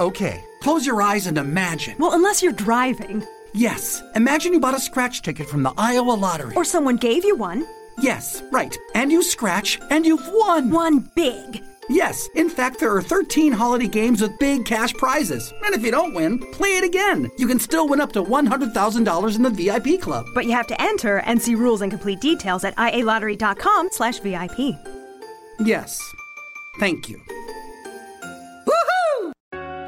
Okay, close your eyes and imagine. Well, unless you're driving. Yes, imagine you bought a scratch ticket from the Iowa lottery. Or someone gave you one. Yes, right. And you scratch, and you've won. One big. Yes, in fact, there are 13 holiday games with big cash prizes. And if you don't win, play it again. You can still win up to $100,000 in the VIP club. But you have to enter and see rules and complete details at ialottery.com slash VIP. Yes. Thank you.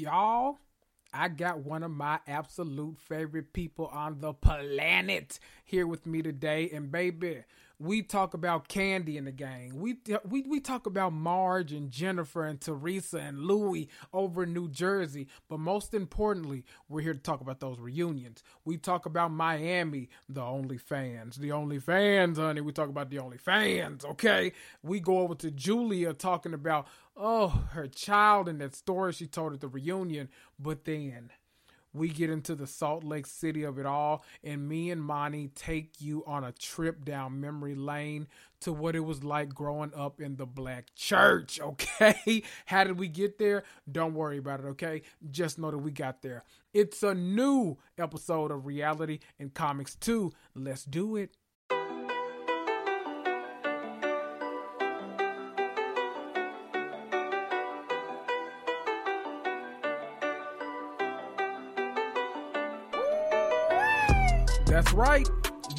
Y'all, I got one of my absolute favorite people on the planet here with me today. And baby, we talk about Kandi in the gang. We we we talk about Marge and Jennifer and Teresa and Louie over in New Jersey. But most importantly, we're here to talk about those reunions. We talk about Miami, the only fans, the only fans, honey. We talk about the only fans. Okay, we go over to Julia talking about oh her child and that story she told at the reunion. But then we get into the Salt Lake City of it all, and me and Monty take you on a trip down memory lane to what it was like growing up in the black church, okay? How did we get there? Don't worry about it, okay? Just know that we got there. It's a new episode of Reality and Comics 2. Let's do it.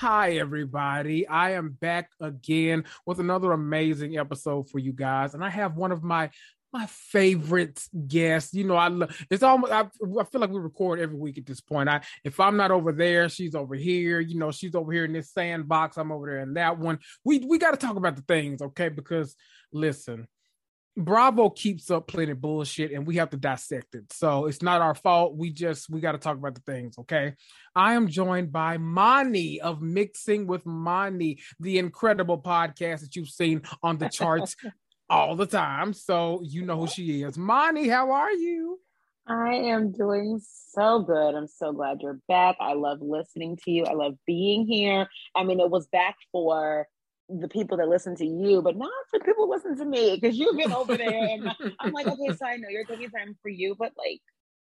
Hi everybody. I am back again with another amazing episode for you guys. And I have one of my my favorite guest. You know, I love it's almost I, I feel like we record every week at this point. I if I'm not over there, she's over here. You know, she's over here in this sandbox. I'm over there in that one. We we got to talk about the things, okay? Because listen, Bravo keeps up plenty of bullshit and we have to dissect it. So it's not our fault. We just we got to talk about the things, okay? I am joined by Mani of Mixing with Mani, the incredible podcast that you've seen on the charts all the time. So you know who she is. Mani, how are you? I am doing so good. I'm so glad you're back. I love listening to you. I love being here. I mean, it was back for the people that listen to you, but not for people who listen to me because you get over there. And I'm like, okay, so I know you're taking time for you, but like,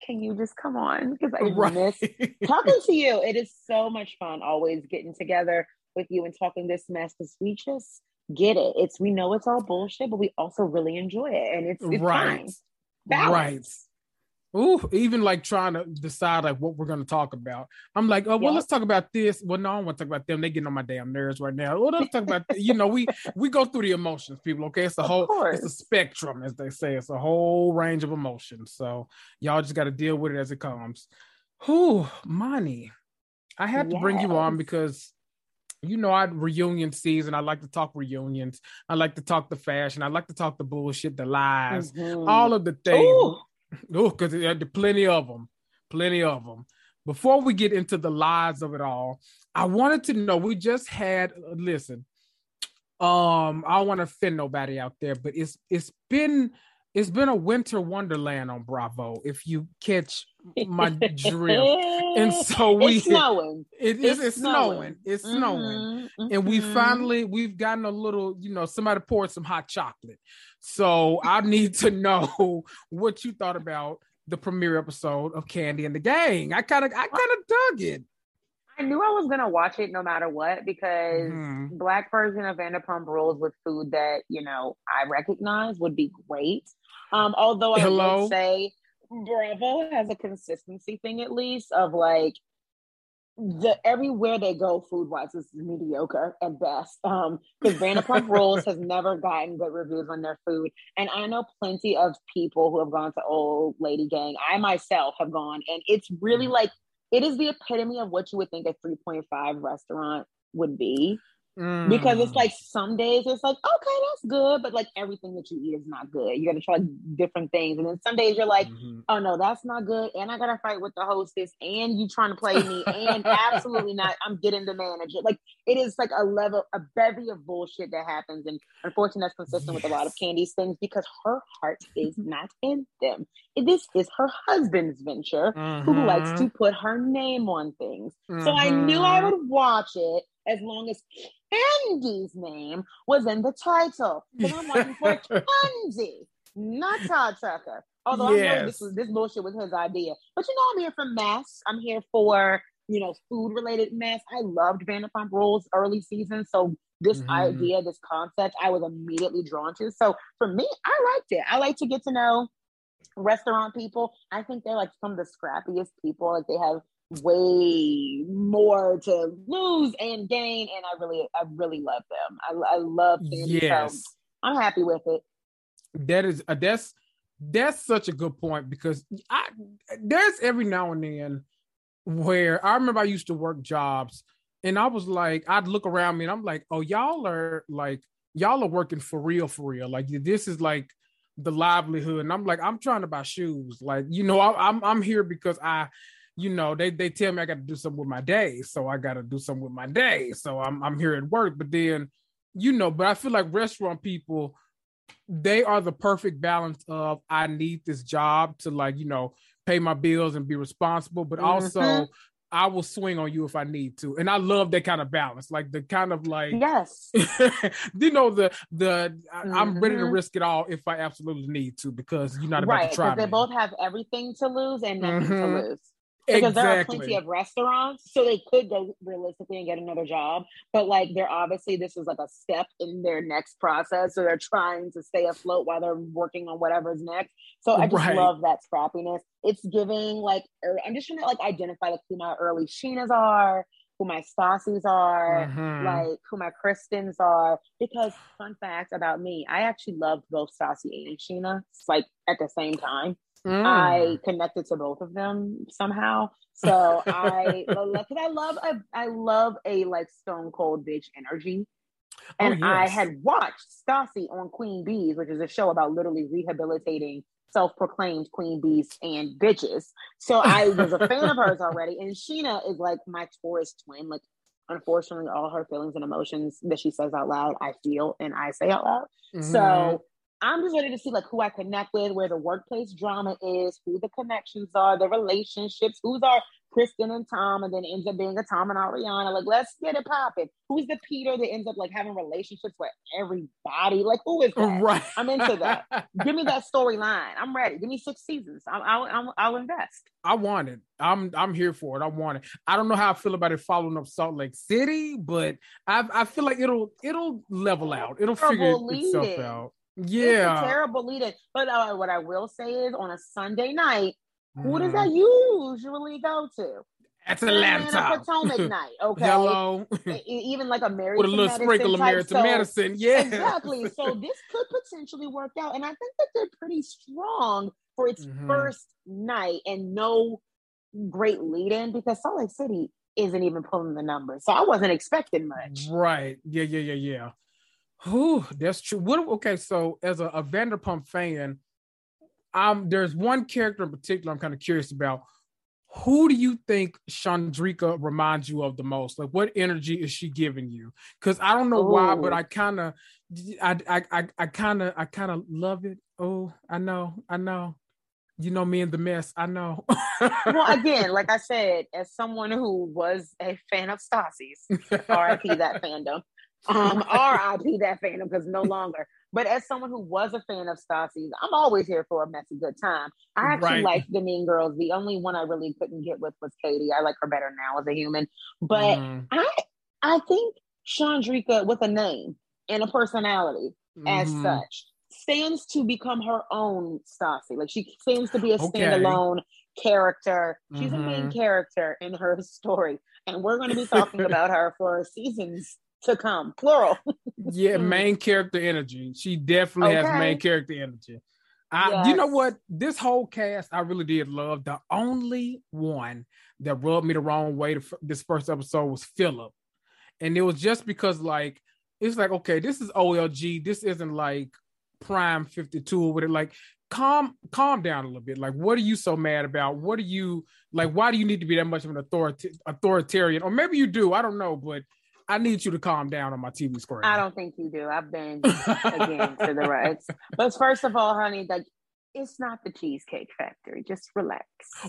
can you just come on? Because I right. miss talking to you. It is so much fun always getting together with you and talking this mess because we just get it. It's we know it's all bullshit, but we also really enjoy it, and it's, it's right, fine. right. Ooh, even like trying to decide like what we're gonna talk about. I'm like, oh well, let's talk about this. Well, no, I don't want to talk about them. They getting on my damn nerves right now. Well, let's talk about you know we we go through the emotions, people. Okay, it's a whole it's a spectrum, as they say. It's a whole range of emotions. So y'all just got to deal with it as it comes. Who, Mani? I had to bring you on because you know, I reunion season. I like to talk reunions. I like to talk the fashion. I like to talk the bullshit, the lies, mm-hmm. all of the things. Oh, because there are plenty of them, plenty of them. Before we get into the lies of it all, I wanted to know. We just had listen. Um, I don't want to offend nobody out there, but it's it's been it's been a winter wonderland on Bravo. If you catch my drift, and so we it's snowing. It is it's, it's snowing. snowing. It's mm-hmm, snowing, mm-hmm. and we finally we've gotten a little. You know, somebody poured some hot chocolate. So I need to know what you thought about the premiere episode of Kandi and the Gang. I kind of I kind of dug it. I knew I was gonna watch it no matter what because mm-hmm. black version of Vanderpump Rules with food that you know I recognize would be great. Um, although I Hello? would say Bravo has a consistency thing at least of like the everywhere they go food wise is mediocre at best. Um, because Vanderpump Rules has never gotten good reviews on their food, and I know plenty of people who have gone to Old Lady Gang. I myself have gone, and it's really mm. like it is the epitome of what you would think a 3.5 restaurant would be. Mm. Because it's mm. like some days it's like, okay, that's good, but like everything that you eat is not good. You gotta try different things. And then some days you're like, mm-hmm. oh no, that's not good. And I gotta fight with the hostess and you trying to play me. and absolutely not, I'm getting the manager. Like it is like a level, a bevy of bullshit that happens. And unfortunately, that's consistent yes. with a lot of Kandi's things because her heart is not in them. This is her husband's venture mm-hmm. who likes to put her name on things. Mm-hmm. So I knew I mm-hmm. would watch it as long as Kandi's name was in the title. Because I'm waiting for Kandi, not Todd Tucker. Although yes. I know this was this bullshit was his idea. But you know, I'm here for mess. I'm here for, you know, food related mess. I loved Vanderpump Rules early season. So this mm-hmm. idea, this concept, I was immediately drawn to. So for me, I liked it. I like to get to know restaurant people. I think they're like some of the scrappiest people. Like they have way more to lose and gain, and I really, I really love them. I, I love them. Yes. So I'm happy with it. That is uh, that's that's such a good point because I there's every now and then where I remember I used to work jobs and I was like, I'd look around me and I'm like, oh, y'all are like, y'all are working for real, for real. Like this is like the livelihood. And I'm like, I'm trying to buy shoes. Like, you know, I, I'm I'm here because I you know, they they tell me I got to do something with my day, so I got to do something with my day. So I'm I'm here at work, but then, you know, but I feel like restaurant people, they are the perfect balance of I need this job to like you know pay my bills and be responsible, but mm-hmm. also I will swing on you if I need to. And I love that kind of balance, like the kind of like yes, you know the the mm-hmm. I'm ready to mm-hmm. risk it all if I absolutely need to because you're not about right, to try. Right, because they both have everything to lose and nothing mm-hmm. to lose because exactly. there are plenty of restaurants, so they could go realistically and get another job. But like, they're obviously this is like a step in their next process, so they're trying to stay afloat while they're working on whatever's next. So I just right. love that scrappiness. It's giving like er, I'm just trying to like identify like who my early Scheanas are, who my Stassi's are, mm-hmm. like who my Kristens are. Because fun fact about me, I actually loved both Stassi and Scheana like at the same time. Mm. I connected to both of them somehow. So I, because I love, a, I love a like stone cold bitch energy. Oh, and oh, yes. I had watched Stassi on Queen Bees, which is a show about literally rehabilitating self-proclaimed queen bees and bitches. So I was a fan of hers already. And Scheana is like my Taurus twin. Like, unfortunately, all her feelings and emotions that she says out loud, I feel and I say out loud. Mm-hmm. So I'm just ready to see like who I connect with, where the workplace drama is, who the connections are, the relationships, who's our Kristen and Tom, and then ends up being a Tom and Ariana. Like, let's get it popping. Who's the Peter that ends up like having relationships with everybody? Like, who is that? Right. I'm into that. Give me that storyline. I'm ready. Give me six seasons. I'll, I'll, I'll, I'll invest. I want it. I'm I'm here for it. I want it. I don't know how I feel about it following up Salt Lake City, but I I feel like it'll it'll level out. It'll figure itself out. Yeah, it's a terrible lead in. But uh, what I will say is, on a Sunday night, who does that mm-hmm. usually go to? That's Atlanta. And a Potomac night. Okay. Hello. Even like a married with a little sprinkle of to Medicine. Yeah. Exactly. So this could potentially work out, and I think that they're pretty strong for its mm-hmm. first night and no great lead in because Salt Lake City isn't even pulling the numbers. So I wasn't expecting much. Right. Yeah. Yeah. Yeah. Yeah. Whew, that's true. What? Okay. So as a, a Vanderpump fan, um, there's one character in particular I'm kind of curious about who do you think Chandrika reminds you of the most? Like, what energy is she giving you? Because I don't know Ooh. why, but I kind of, I, I, I, I kind of, I kind of love it. Oh, I know, I know. You know me and the mess. I know. well, again, like I said, as someone who was a fan of Stassi's, R.I.P. that fandom, um, R.I.P. that fandom because no longer. But as someone who was a fan of Stassi's, I'm always here for a messy good time. I actually right. like the Mean Girls. The only one I really couldn't get with was Katie. I like her better now as a human. But mm. I I think Chandrika with a name and a personality mm. as mm-hmm. such stands to become her own Stassi. Like she seems to be a okay. standalone character. She's mm-hmm. a main mm-hmm. character in her story. And we're going to be talking about her for seasons to come, plural. yeah, hmm. main character energy. She definitely okay. has main character energy. I, yes. You know what? This whole cast, I really did love. The only one that rubbed me the wrong way to, this first episode was Philip, and it was just because like it's like okay, this is OLG. This isn't like Prime Fifty Two with it. Like calm calm down a little bit like what are you so mad about what are you like why do you need to be that much of an authority authoritarian or maybe you do i don't know but I need you to calm down on my TV screen. I don't think you do. I've been again to the right. But first of all, honey, like it's not the Cheesecake Factory. Just relax.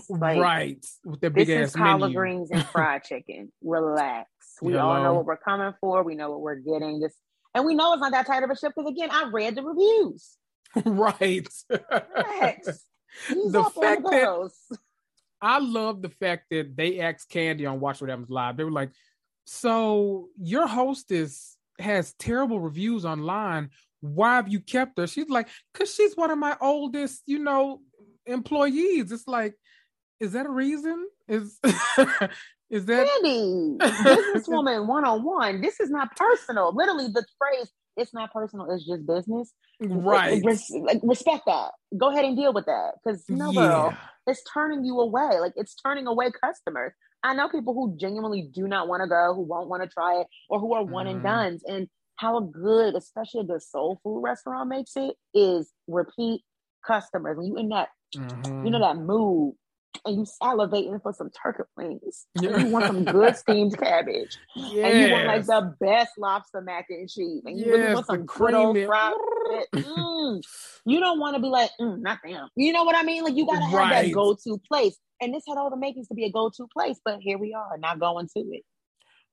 Like, right. With the big this ass is collard greens and fried chicken. Relax. We Hello. all know what we're coming for. We know what we're getting. This and we know it's not that tight of a ship because again, I read the reviews. right. Relax. the fact that I love the fact that they asked Kandi on Watch What Happens Live. They were like, so your hostess has terrible reviews online. Why have you kept her? She's like, because she's one of my oldest, you know, employees. It's like, is that a reason? Is is that businesswoman one on one? This is not personal. Literally, the phrase "it's not personal," it's just business. Right. Like, respect that. Go ahead and deal with that because no, yeah. girl, it's turning you away. Like it's turning away customers. I know people who genuinely do not want to go, who won't want to try it, or who are one and mm-hmm. dones. And how good, especially a good soul food restaurant makes it, is repeat customers. When you in that, mm-hmm. you know, that mood, and you salivating for some turkey wings, yeah. you want some good steamed cabbage, yes. and you want like the best lobster mac and cheese, and you yes, really want some good old fried. mm. You don't want to be like, mm, not them. You know what I mean? Like you gotta have right. that go-to place and this had all the makings to be a go-to place, but here we are, not going to it.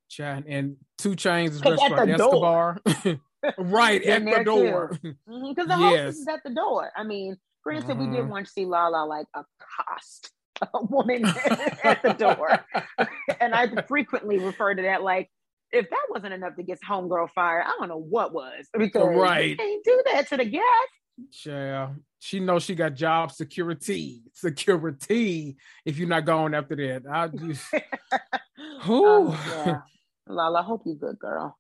Chat and 2 Chainz restaurant, Escobar. right at the door. Because mm-hmm, the yes. hostess is at the door. I mean, granted, mm-hmm. we did mm-hmm. want to see Lala like accost a woman at the door, and I frequently refer to that like if that wasn't enough to get homegirl fired, I don't know what was. Because right. you can't do that to the guest. Yeah, she knows she got job security, security. If you're not going after that, I just, who? Um, yeah. Lala, hope you good, girl.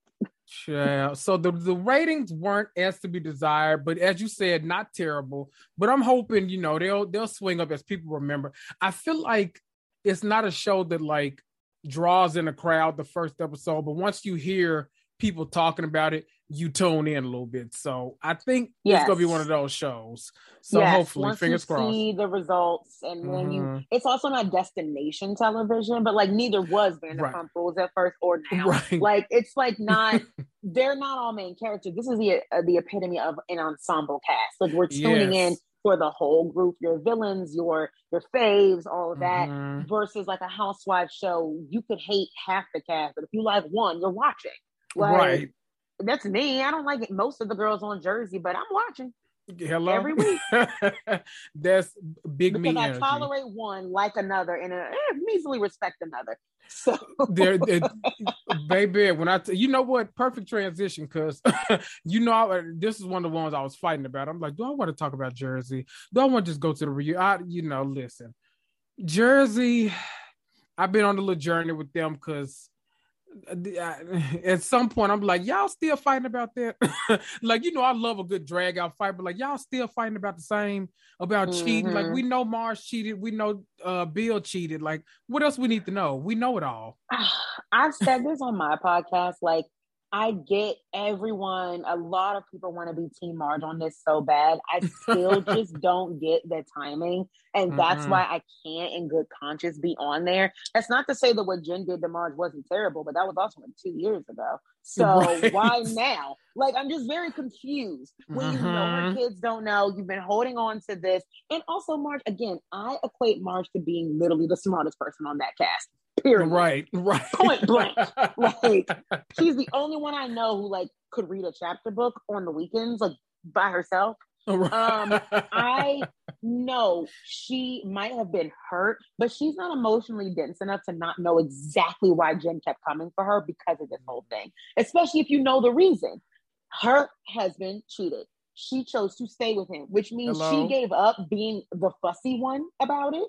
Yeah. So the the ratings weren't as to be desired, but as you said, not terrible. But I'm hoping you know they'll they'll swing up as people remember. I feel like it's not a show that like draws in a crowd the first episode, but once you hear people talking about it, you tune in a little bit. So I think yes. it's gonna be one of those shows. So yes. hopefully, Once fingers you crossed. See the results, and mm-hmm. then you. It's also not destination television, but like neither was Vanderpump right. Rules at first or now. Right. Like it's like not. they're not all main characters. This is the uh, the epitome of an ensemble cast. Like we're tuning yes. in for the whole group, your villains, your your faves, all of that, mm-hmm. versus like a housewife show. You could hate half the cast, but if you like one, you're watching. Like, right. That's me. I don't like it. most of the girls on Jersey, but I'm watching. Hello. Every week. That's big because me. I energy. tolerate one like another and uh, measly respect another. So there, baby, when I t- you know what, perfect transition because you know I, this is one of the ones I was fighting about. I'm like, do I want to talk about Jersey? Do I want to just go to the reunion? You know, listen, Jersey. I've been on a little journey with them because at some point I'm like, y'all still fighting about that? like, you know, I love a good drag out fight, but like y'all still fighting about the same about mm-hmm. cheating. Like we know Mars cheated, we know uh Bill cheated. Like, what else we need to know? We know it all. I've said this on my podcast. Like, I get everyone, a lot of people want to be Team Marge on this so bad. I still just don't get the timing. And mm-hmm. that's why I can't, in good conscience, be on there. That's not to say that what Jen did to Marge wasn't terrible, but that was also like two years ago. So right. why now? Like, I'm just very confused when mm-hmm. you know her mm-hmm. kids don't know. You've been holding on to this. And also, Marge, again, I equate Marge to being literally the smartest person on that cast. Period. Right, right. Point blank. like she's the only one I know who like could read a chapter book on the weekends, like by herself. Right. Um, I know she might have been hurt, but she's not emotionally dense enough to not know exactly why Jen kept coming for her because of this whole thing. Especially if you know the reason. Her husband cheated. She chose to stay with him, which means Hello? she gave up being the fussy one about it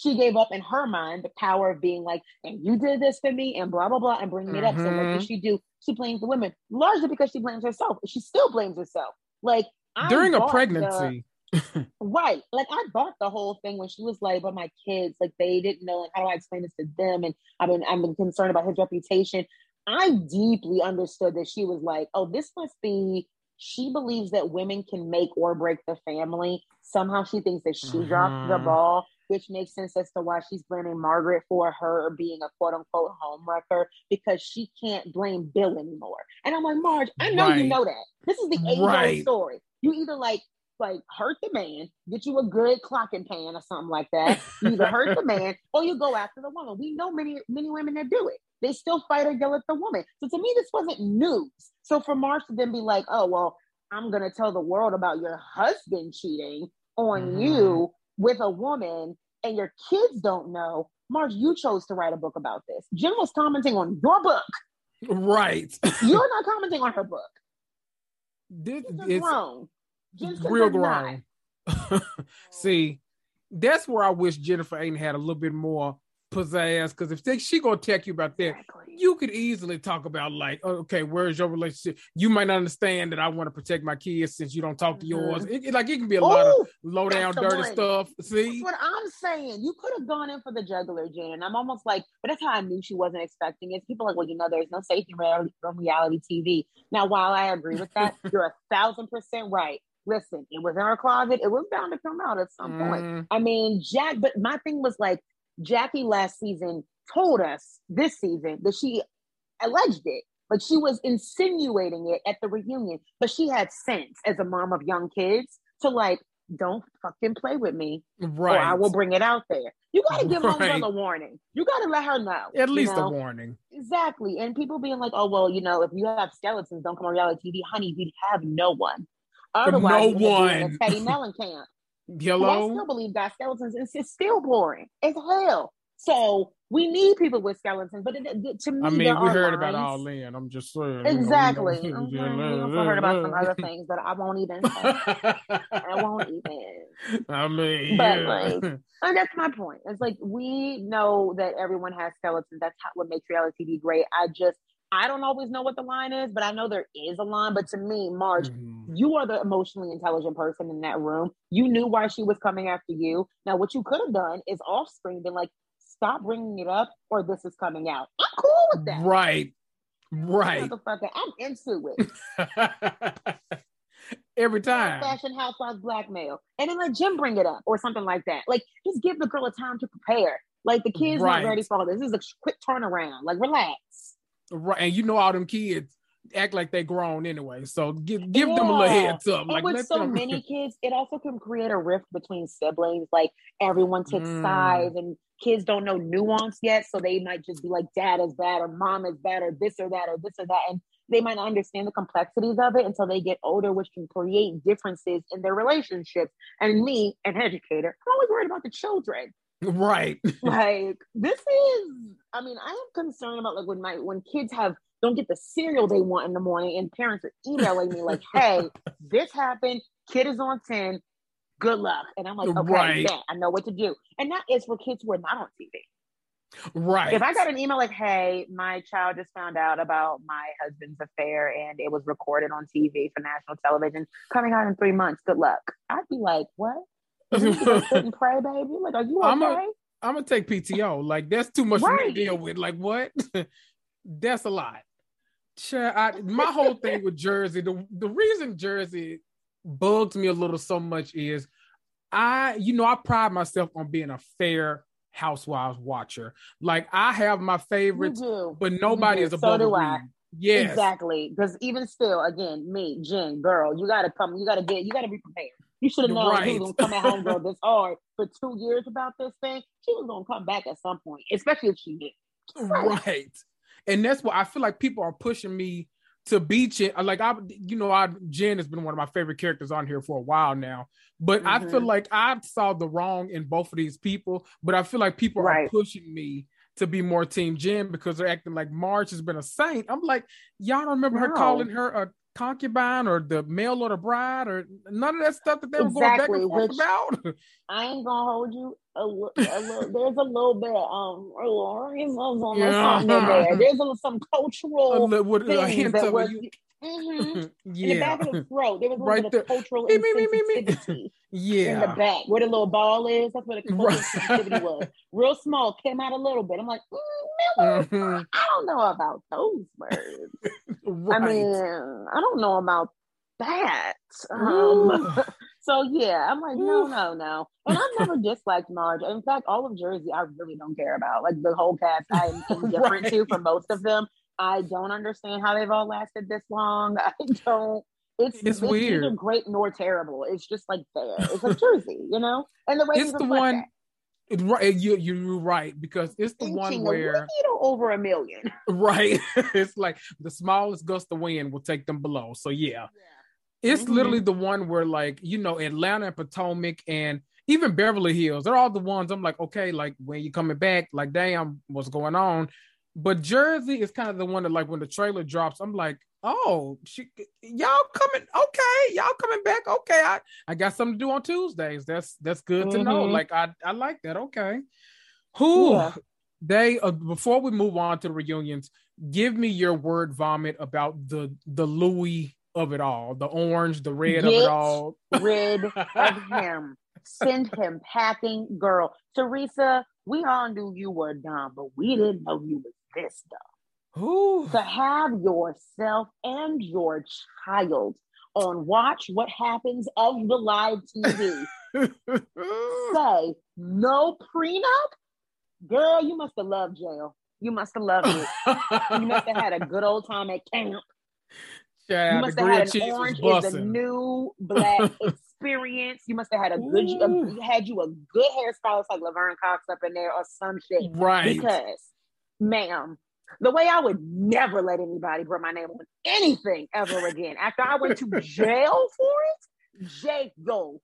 she gave up in her mind the power of being like, and you did this for me, and blah blah blah, and bringing mm-hmm. it up. So what does mm-hmm. she do? She blames the women largely because she blames herself. She still blames herself. Like during a pregnancy. The, right. Like I bought the whole thing when she was like, but my kids, like they didn't know, and how do I explain this to them? And I've been I've been concerned about his reputation. I deeply understood that she was like, oh, this must be she believes that women can make or break the family. Somehow she thinks that she mm-hmm. dropped the mm-hmm. ball which makes sense as to why she's blaming Margaret for her being a quote unquote homewrecker because she can't blame Bill anymore. And I'm like, Marge, I know right. you know that. This is the age right. story. You either like like hurt the man, get you a good clocking pan or something like that. You either hurt the man or you go after the woman. We know many many women that do it. They still fight or yell at the woman. So to me, this wasn't news. So for Marge to then be like, oh well, I'm gonna tell the world about your husband cheating on mm-hmm. you with a woman and your kids don't know, Marge, you chose to write a book about this. Jen was commenting on your book. Right. You're not commenting on her book. This is grown. Jen's real grown. See, that's where I wish Jennifer Aydin had a little bit more pizzazz because if they, she gonna tell you about that, exactly. you could easily talk about like, okay, where's your relationship? You might not understand that I want to protect my kids since you don't talk to mm-hmm. yours. It, it, like it can be a Ooh, lot of low down, dirty one. stuff. See, that's what I'm saying. You could have gone in for the juggler, Jen. I'm almost like, but that's how I knew she wasn't expecting it. People like, well, you know, there's no safety from reality TV. Now, while I agree with that, you're a thousand percent right listen, it was in her closet. It was bound to come out at some mm. point. I mean, Jack, but my thing was like, Jackie last season told us this season that she alleged it. Like she was insinuating it at the reunion, but she had sense as a mom of young kids to like, don't fucking play with me, right? Or I will bring it out there. You got to give right. a warning. You got to let her know. At least know? a warning. Exactly. And people being like, oh well, you know, if you have skeletons, don't come on reality TV, honey. We have no one. Otherwise, no one. Teddi Mellencamp. Hello. I still believe got skeletons. It's, it's still boring. as hell. So we need people with skeletons, but it, it, to me, I mean, we heard lines. about all in. I'm just saying. Exactly. You know, we mm-hmm. heard about some other things, but I won't even. I won't even. I mean, but yeah. like, and that's my point. It's like we know that everyone has skeletons. That's how, what makes reality TV great. I just I don't always know what the line is, but I know there is a line. But to me, Marge, mm-hmm. you are the emotionally intelligent person in that room. You knew why she was coming after you. Now, what you could have done is offspring, been like, stop bringing it up, or this is coming out. I'm cool with that. Right. Right. Motherfucker, I'm into it. Every time. Fashion housewives blackmail. And then let Jim bring it up or something like that. Like, just give the girl a time to prepare. Like, the kids right. not ready for all this. This is a quick turnaround. Like, relax. Right. And you know, all them kids act like they grown anyway. So give give yeah. them a little heads up. And like, with so them... many kids, it also can create a rift between siblings. Like everyone takes mm. sides and kids don't know nuance yet. So they might just be like, dad is bad or mom is bad or this or that or this or that. And they might not understand the complexities of it until they get older, which can create differences in their relationships. And me, an educator, I'm always worried about the children. Right. like this is I mean, I am concerned about like when my when kids have don't get the cereal they want in the morning and parents are emailing me like, hey, this happened, kid is on 10, good luck. And I'm like, okay, right. yeah, I know what to do. And that is for kids who are not on TV. Right. If I got an email like, hey, my child just found out about my husband's affair and it was recorded on TV for national television coming out in three months, good luck. I'd be like, what? And pray, baby? Like, are you okay? I'm a, I'm gonna take PTO. Like, that's too much right. to deal with. Like, what? that's a lot. Sure, I, my whole thing with Jersey, the, the reason Jersey bugs me a little so much is I, you know, I pride myself on being a fair housewives watcher. Like I have my favorites, but nobody is above so do I. Yes. Exactly. Because even still, again, me, Jen, girl, you gotta come, you gotta get, you gotta be prepared. You should have known right. was gonna come at home girl this hard for two years about this thing. She was gonna come back at some point, especially if she did. Right. And that's what I feel like people are pushing me to beach it. Like I, you know, I Jen has been one of my favorite characters on here for a while now. But mm-hmm. I feel mm-hmm. like I saw the wrong in both of these people. But I feel like people right. are pushing me to be more Team Jen because they're acting like Marge has been a saint. I'm like, y'all don't remember no. her calling her a concubine or the male or the bride or none of that stuff that they were going back and forth about. I ain't gonna hold you. A, a little, there's a little bit um on yeah. something there. There's a, some cultural a, little, a hint of was, you, Mm-hmm. yeah. In the back of the throat, there was a right little cultural me, insensitivity. yeah. In the back, where the little ball is, that's where the cultural right. sensitivity was. Real small, came out a little bit. I'm like, mm, mm-hmm. I don't know about those words. Right. I mean, I don't know about that. Um, so yeah, I'm like, no, no, no. And I've never disliked Marge. In fact, all of Jersey, I really don't care about. Like the whole cast, I'm indifferent right. to for most of them. I don't understand how they've all lasted this long. I don't. It's, it's, it's weird. Neither great nor terrible. It's just like there. It's like Jersey, you know. And the ratings it's the one. It, right, you you're right because it's the one where over a million. Right, it's like the smallest gust of wind will take them below. So yeah, yeah. it's mm-hmm. literally the one where like you know Atlanta and Potomac and even Beverly Hills. They're all the ones I'm like, okay, like when you coming back, like damn, what's going on? But Jersey is kind of the one that like when the trailer drops, I'm like, oh, she, y'all coming? Okay, y'all coming back? Okay, I I got something to do on Tuesdays. That's that's good mm-hmm. to know. Mm-hmm. Like I I like that. Okay, who yeah. they uh, before we move on to the reunions, give me your word vomit about the the Luis of it all, the orange, the red Get of it all. rid of him. Send him packing, girl. Teresa, we all knew you were dumb, but we didn't know you was this dumb. Ooh. To have yourself and your child on watch what happens of the live TV say no prenup, girl, you must have loved jail. You must have loved it. you must have had a good old time at camp. Yeah, you must have had an orange is a new black experience. You must have had a good, a, had you a good hairstylist like Laverne Cox up in there or some shit. Right. Because, ma'am, the way I would never let anybody put my name on anything ever again. After I went to jail for it, jail.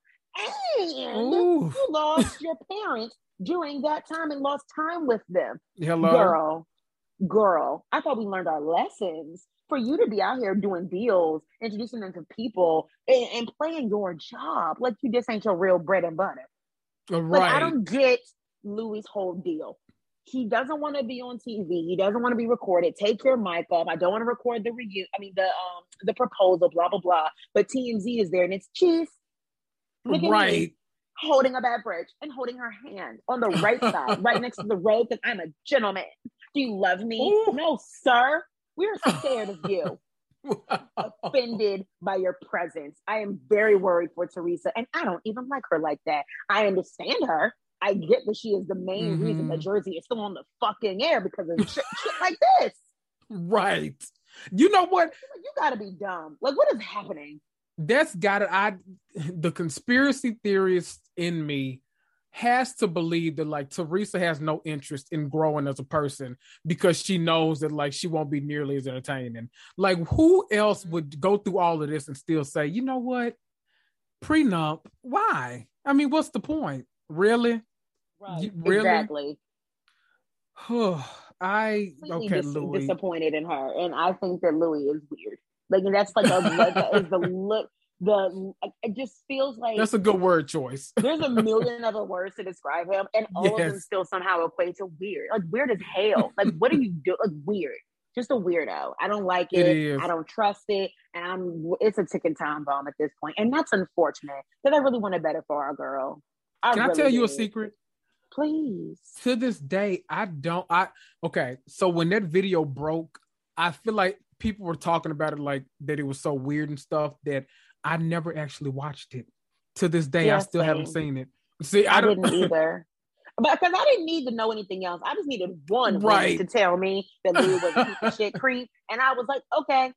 And Ooh. you lost your parents during that time and lost time with them. Hello. Girl, girl, I thought we learned our lessons for you to be out here doing deals, introducing them to people, and, and playing your job like you just ain't your real bread and butter. Right. Like, I don't get Luis' whole deal. He doesn't want to be on TV. He doesn't want to be recorded. Take your mic off. I don't want to record the review. I mean the um the proposal, blah blah blah. But TMZ is there, and it's Chief. Look right. Me, holding a beverage and holding her hand on the right side, right next to the road, because I'm a gentleman. Do you love me? Ooh. No, sir. We're scared of you. offended by your presence. I am very worried for Teresa, and I don't even like her like that. I understand her. I get that she is the main mm-hmm. reason that Jersey is still on the fucking air because of shit, shit like this. Right. You know what? You gotta be dumb. Like, what is happening? That's gotta I the conspiracy theorist in me has to believe that like Teresa has no interest in growing as a person because she knows that like she won't be nearly as entertaining. Like who else would go through all of this and still say, you know what? Prenup, why? I mean, what's the point? Really? Right. You, really? Exactly. I okay, dis- Luis. disappointed in her, and I think that Luis is weird. Like that's like a that is the look the it just feels like that's a good word choice. there's a million other words to describe him, and all yes. of them still somehow equate to weird. Like weird as hell. Like what do you do? Like weird. Just a weirdo. I don't like it. it I don't trust it, and I'm. It's a ticking time bomb at this point, and that's unfortunate because I really wanted better for our girl. I Can really I tell you a secret? Please. To this day, I don't. I okay. So when that video broke, I feel like people were talking about it like that it was so weird and stuff that I never actually watched it. To this day, yeah, I still same. haven't seen it. See, I, I didn't either. But because I didn't need to know anything else, I just needed one right. to tell me that Lou was a shit creep, and I was like, okay,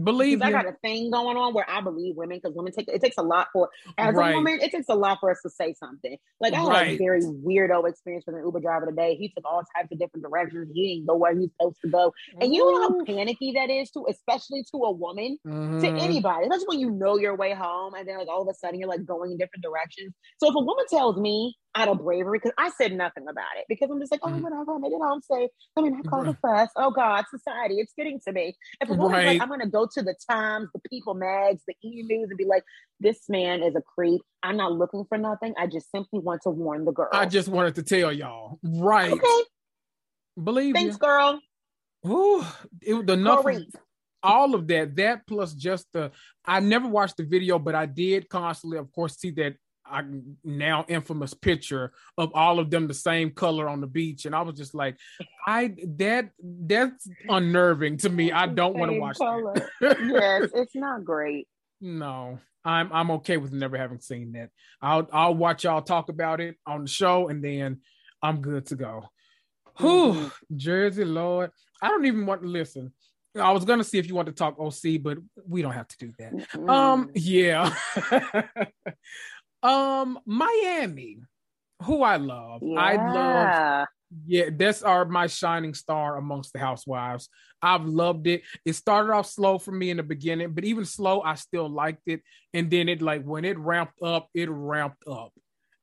Believe I got a thing going on where I believe women because women take it takes a lot for as right. a woman it takes a lot for us to say something. Like I had right. a very weirdo experience with an Uber driver today. He took all types of different directions. He didn't go where he's supposed to go, and you know how panicky that is to, especially to a woman, mm-hmm. to anybody. That's when you know your way home, and then like all of a sudden you're like going in different directions. So if a woman tells me out of bravery because I said nothing about it because I'm just like, oh, mm. whatever, I made it home safe. I mean, I called the press. Oh God, society, it's getting to me. If a woman's right. like, I'm gonna go to the Times, the People Mags, the E News, and be like, this man is a creep. I'm not looking for nothing. I just simply want to warn the girl. I just wanted to tell y'all, right? Okay. Believe Thanks, you. girl. Ooh, it the nothing. All of that, that plus just the. I never watched the video, but I did constantly, of course, see that I now infamous picture of all of them the same color on the beach, and I was just like, I that that's unnerving to me. I don't want to watch that. yes, it's not great. No, I'm I'm okay with never having seen that. I'll I'll watch y'all talk about it on the show, and then I'm good to go. Whew, mm-hmm. Jersey Lord, I don't even want to listen. I was gonna see if you want to talk OC, but we don't have to do that. Mm-hmm. Um, yeah. Um, Miami, who I love. Yeah. I love. Yeah, that's our my shining star amongst the housewives. I've loved it. It started off slow for me in the beginning, but even slow, I still liked it. And then it like when it ramped up, it ramped up.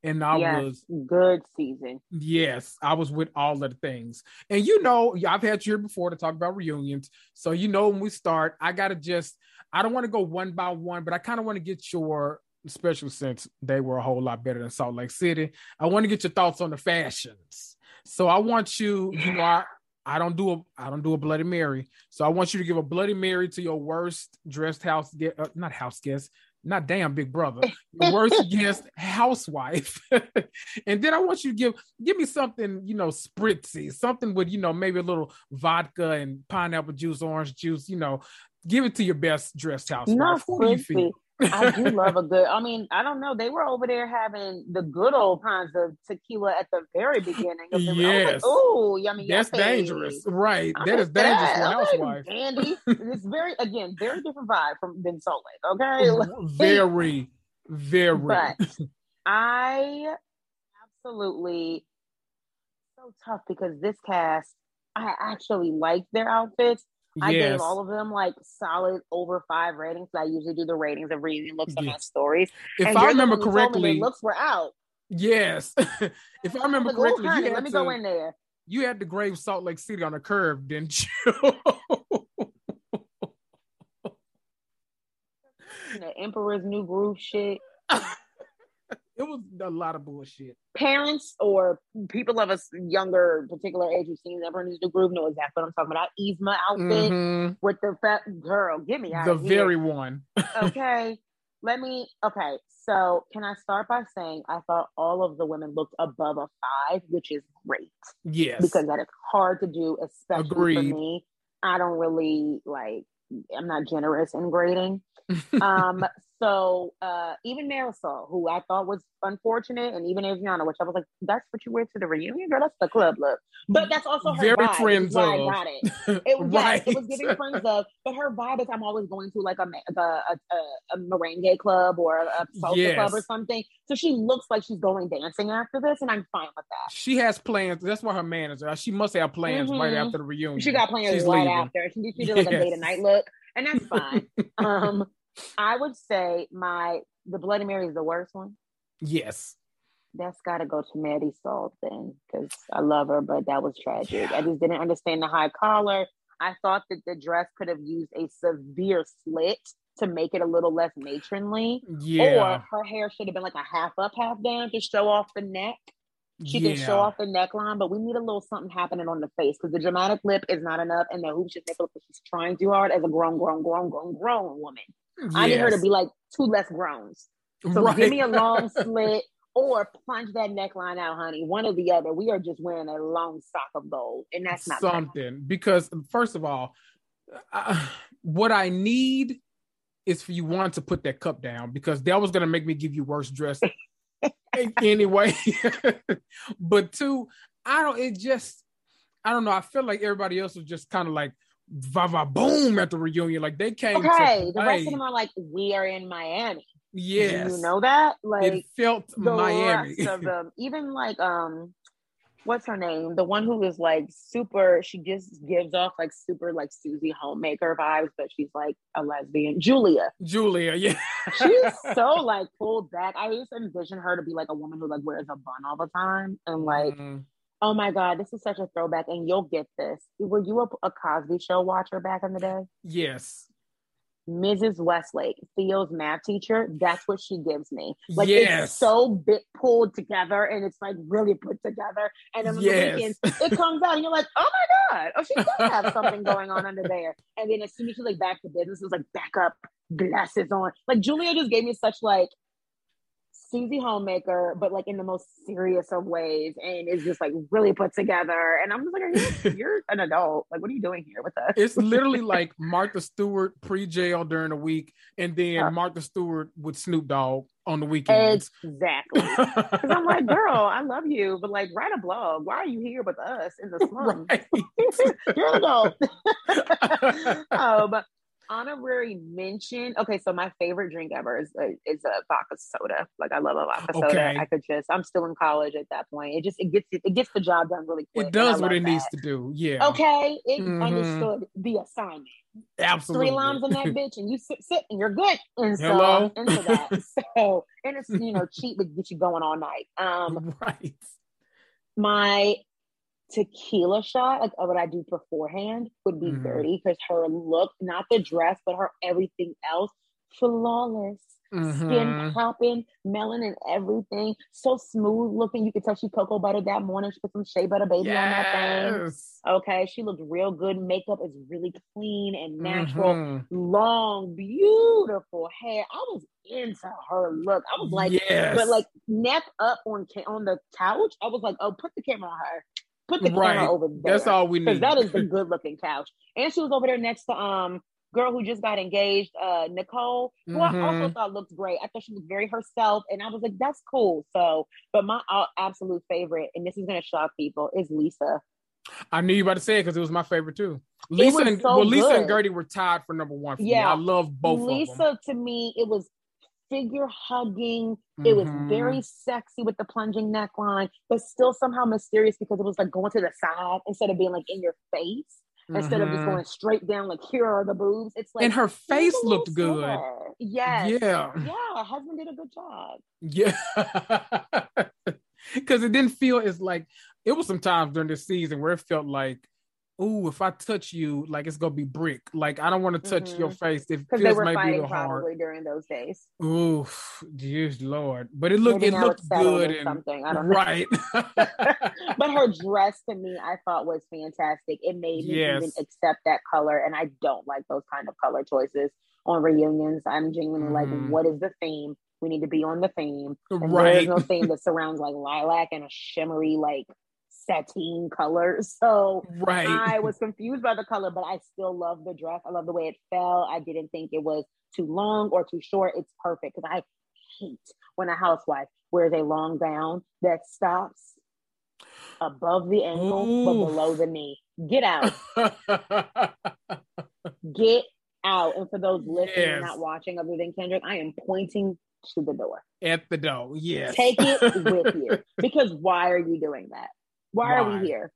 And I yes, was good season. Yes, I was with all of the things. And you know, I've had you here before to talk about reunions. So you know when we start, I gotta just I don't want to go one by one, but I kind of want to get your especially since they were a whole lot better than Salt Lake City. I want to get your thoughts on the fashions. So I want you, you know, I, I don't do a I don't do a Bloody Mary. So I want you to give a Bloody Mary to your worst dressed house guest, uh, not house guest, not damn big brother, your worst guest housewife. and then I want you to give give me something, you know, spritzy, something with, you know, maybe a little vodka and pineapple juice, orange juice, you know, give it to your best dressed housewife. Not spritzy. I do love a good. I mean, I don't know. They were over there having the good old kinds of tequila at the very beginning. Of the, yes. Like, oh, yummy. That's dangerous, right? I that is dangerous for housewife. Andy, it's very again very different vibe from than Salt Lake. Okay, very, very. But I absolutely so tough because this cast, I actually like their outfits. I gave all of them like solid over five ratings. I usually do the ratings of reading looks yes. on my stories. If and I remember correctly, looks were out. Yes, if I remember correctly, honey, let me to, go in there. You had the Grave Salt Lake City on a curve, didn't you? the Emperor's New Groove shit. It was a lot of bullshit. Parents or people of a younger, particular age who've seen Emperor's New Groove know exactly what I'm talking about. Yzma outfit mm-hmm. with the fat girl. Give me the very one. okay, let me. Okay, so can I start by saying I thought all of the women looked above a five, which is great. Yes, because that is hard to do, especially Agreed. for me I don't really like. I'm not generous in grading. um, so uh, even Marysol, who I thought was unfortunate, and even Adriana, which I was like, that's what you wear to the reunion, girl. That's the club look. But that's also her very vibe, friends of. I got it. It was right. yes, it was giving friends of, but her vibe is I'm always going to like a a, a, a merengue club or a salsa Yes. club or something. So she looks like she's going dancing after this, and I'm fine with that. She has plans. That's why her manager. She must have plans right Mhm. after the reunion. She got plans She's right leaving. after. She, she did like a day to night look, and that's fine. um, I would say my the Bloody Mary is the worst one. Yes. That's got to go to Maddie Salt then, because I love her, but that was tragic. I just didn't understand the high collar. I thought that the dress could have used a severe slit to make it a little less matronly. Yeah. Or her hair should have been like a half up, half down to show off the neck. She can show off the neckline, but we need a little something happening on the face because the dramatic lip is not enough, and the hoops just make it look like she's trying too hard as a grown, grown, grown, grown, grown woman. I need her to be like two less groans. So Right. give me a long slit or plunge that neckline out, honey. One or the other. We are just wearing a long sock of gold, and that's not something because first of all, I, what I need is for you want to put that cup down because that was gonna make me give you worse dress anyway. but two, I don't. It just I don't know. I feel like everybody else was just kind of like va va boom at the reunion. Like they came. to Okay, the rest of them are like, we are in Miami. Yes. you know that. Like it felt the Miami. of them, even like um, what's her name? The one who is like super. She just gives off like super like Susie homemaker vibes, but she's like a lesbian. Julia. Julia, yeah. She's so like pulled back. I just envision her to be like a woman who like wears a bun all the time and like. Mm-hmm. Oh my God, this is such a throwback, and you'll get this. Were you a, a Cosby Show watcher back in the day? Yes. Mrs. Westlake, Theo's math teacher, that's what she gives me. Like Yes. it's so bit pulled together and it's like really put together. And then Yes. weekends, it comes out and you're like, oh my God, oh, she does have something going on under there. And then as soon as she's like back to business, it's like back up, glasses on. Like Julia just gave me such like Susie Homemaker, but like in the most serious of ways, and is just like really put together. And I'm just like, are you, you're an adult. Like, what are you doing here with us? It's literally like Martha Stewart pre-jail during the week, and then. Martha Stewart with Snoop Dogg on the weekends. Exactly. Because I'm like, girl, I love you, but like, write a blog. Why are you here with us in the slums? You're an adult. um, honorary mention. Okay, so my favorite drink ever is a, is a vodka soda. Like I love a vodka soda. I could just. I'm still in college at that point. It just it gets it gets the job done really quick. It does what it needs to do. Yeah. Okay, it Mhm. understood the assignment. Absolutely. Three lines on that bitch, and you sit, sit, and you're good. And so Hello? I'm into that. So, and it's you know cheap, but get you going all night. Um, right. My tequila shot, like what I do beforehand, would be Mhm. dirty because her look, not the dress, but her everything else, flawless. Skin Mhm. popping, melanin, and everything. So smooth looking. You could tell she cocoa buttered that morning. She put some shea butter baby on that thing. Okay, she looked real good. Makeup is really clean and natural. Mhm. Long, beautiful hair. I was into her look. I was like, Yes. but like neck up on ca- on the couch. I was like, oh, put the camera on her. Put the Right. camera over there. That's all we need. Because that is the good looking couch. And she was over there next to um girl who just got engaged, uh Nicole, who I also Mhm. thought looked great. I thought she was very herself, and I was like, that's cool. So, but my uh, absolute favorite, and this is gonna shock people, is Lisa. I knew you were about to say it because it was my favorite too. Lisa and so well, Lisa and. Guerdy were tied for number one for me. Yeah. I love both Lisa of them. to me, it was figure hugging. It was very sexy with the plunging neckline, but still somehow mysterious because it was like going to the side instead of being like in your face. Instead of just Mhm. going straight down, like here are the boobs. It's like and her face looked good. sliver." Yes. Yeah. Yeah. Her husband did a good job. Yeah. Because it didn't feel as like it was sometimes during this season where it felt like, ooh, if I touch you, like it's gonna be brick. Like I don't want to touch your Mhm. face. It Because feels they were maybe fighting probably during those days. Ooh, dear Lord. But it looked Maybe it looked good and something. I don't know. right. but her dress to me, I thought was fantastic. It made me even accept that color, and I don't like those kind of color choices on reunions. I'm genuinely Mhm. like, what is the theme? We need to be on the theme. And Right. There's no theme that surrounds like lilac and a shimmery like sateen color. So right. I was confused by the color, but I still love the dress. I love the way it fell. I didn't think it was too long or too short. It's perfect because I hate when a housewife wears a long gown that stops above the ankle Ooh. but below the knee. Get out. Get out. And for those listening yes. not watching other than Kendrick, I am pointing to the door. At the door, yes. Take it with you. Because why are you doing that? Why, why? are we here?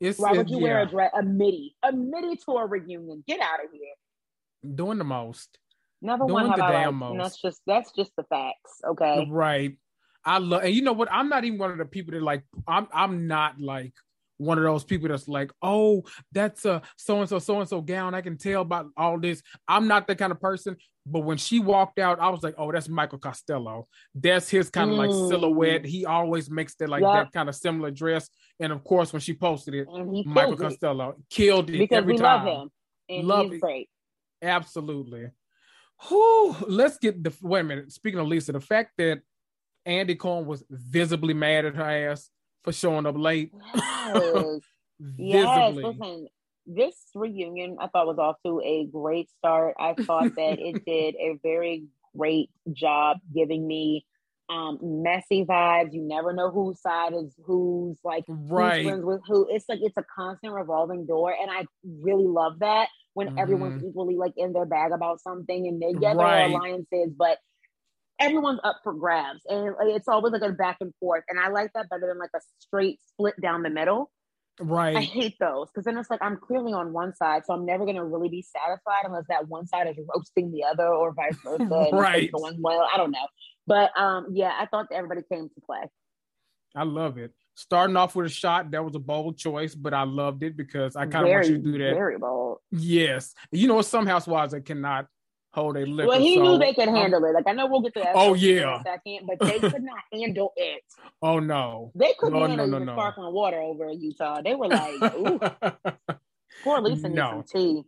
It's, why would you wear a dress, a midi, a midi to a reunion? Get out of here. Doing the most. Never Doing one have the damn most. that's just that's just the facts. Okay. Right. I love, and you know what? I'm not even one of the people that like. I'm I'm not like one of those people that's like, oh, that's a so and so so and so gown. I can tell about all this. I'm not that kind of person. But when she walked out, I was like, oh, that's Michael Costello. That's his kind of mm. like silhouette. He always makes that like that kind of similar dress. And of course, when she posted it, Michael Costello killed it because every we time. love him. And love he's it. great. Absolutely. Whew, let's get the wait a minute. Speaking of Lisa, the fact that Andy Cohen was visibly mad at her ass for showing up late. Yes. yes. Listen, this reunion I thought was off to a great start. I thought that it did a very great job giving me um messy vibes. You never know whose side is who's like right who's with who. It's like it's a constant revolving door, and I really love that when mm-hmm. everyone's equally like in their bag about something, and they get right. their alliances, but everyone's up for grabs and it's always like a back and forth and i like that better than like a straight split down the middle. Right. i hate those because then it's like i'm clearly on one side so i'm never going to really be satisfied unless that one side is roasting the other or vice versa right. going well i don't know. But um yeah i thought everybody came to play. I love it. Starting off with a shot that was a bold choice but i loved it because i kind of want you to do that. very bold. Yes. You know some housewives that cannot hold a liquor. Well, he so, knew they could handle um, it. Like I know we'll get to that. Oh yeah, second, but they could not handle it. Oh no, they couldn't no, handle no, no, no. sparkling water over in Utah. They were like, "Ooh, poor Lisa needs some tea."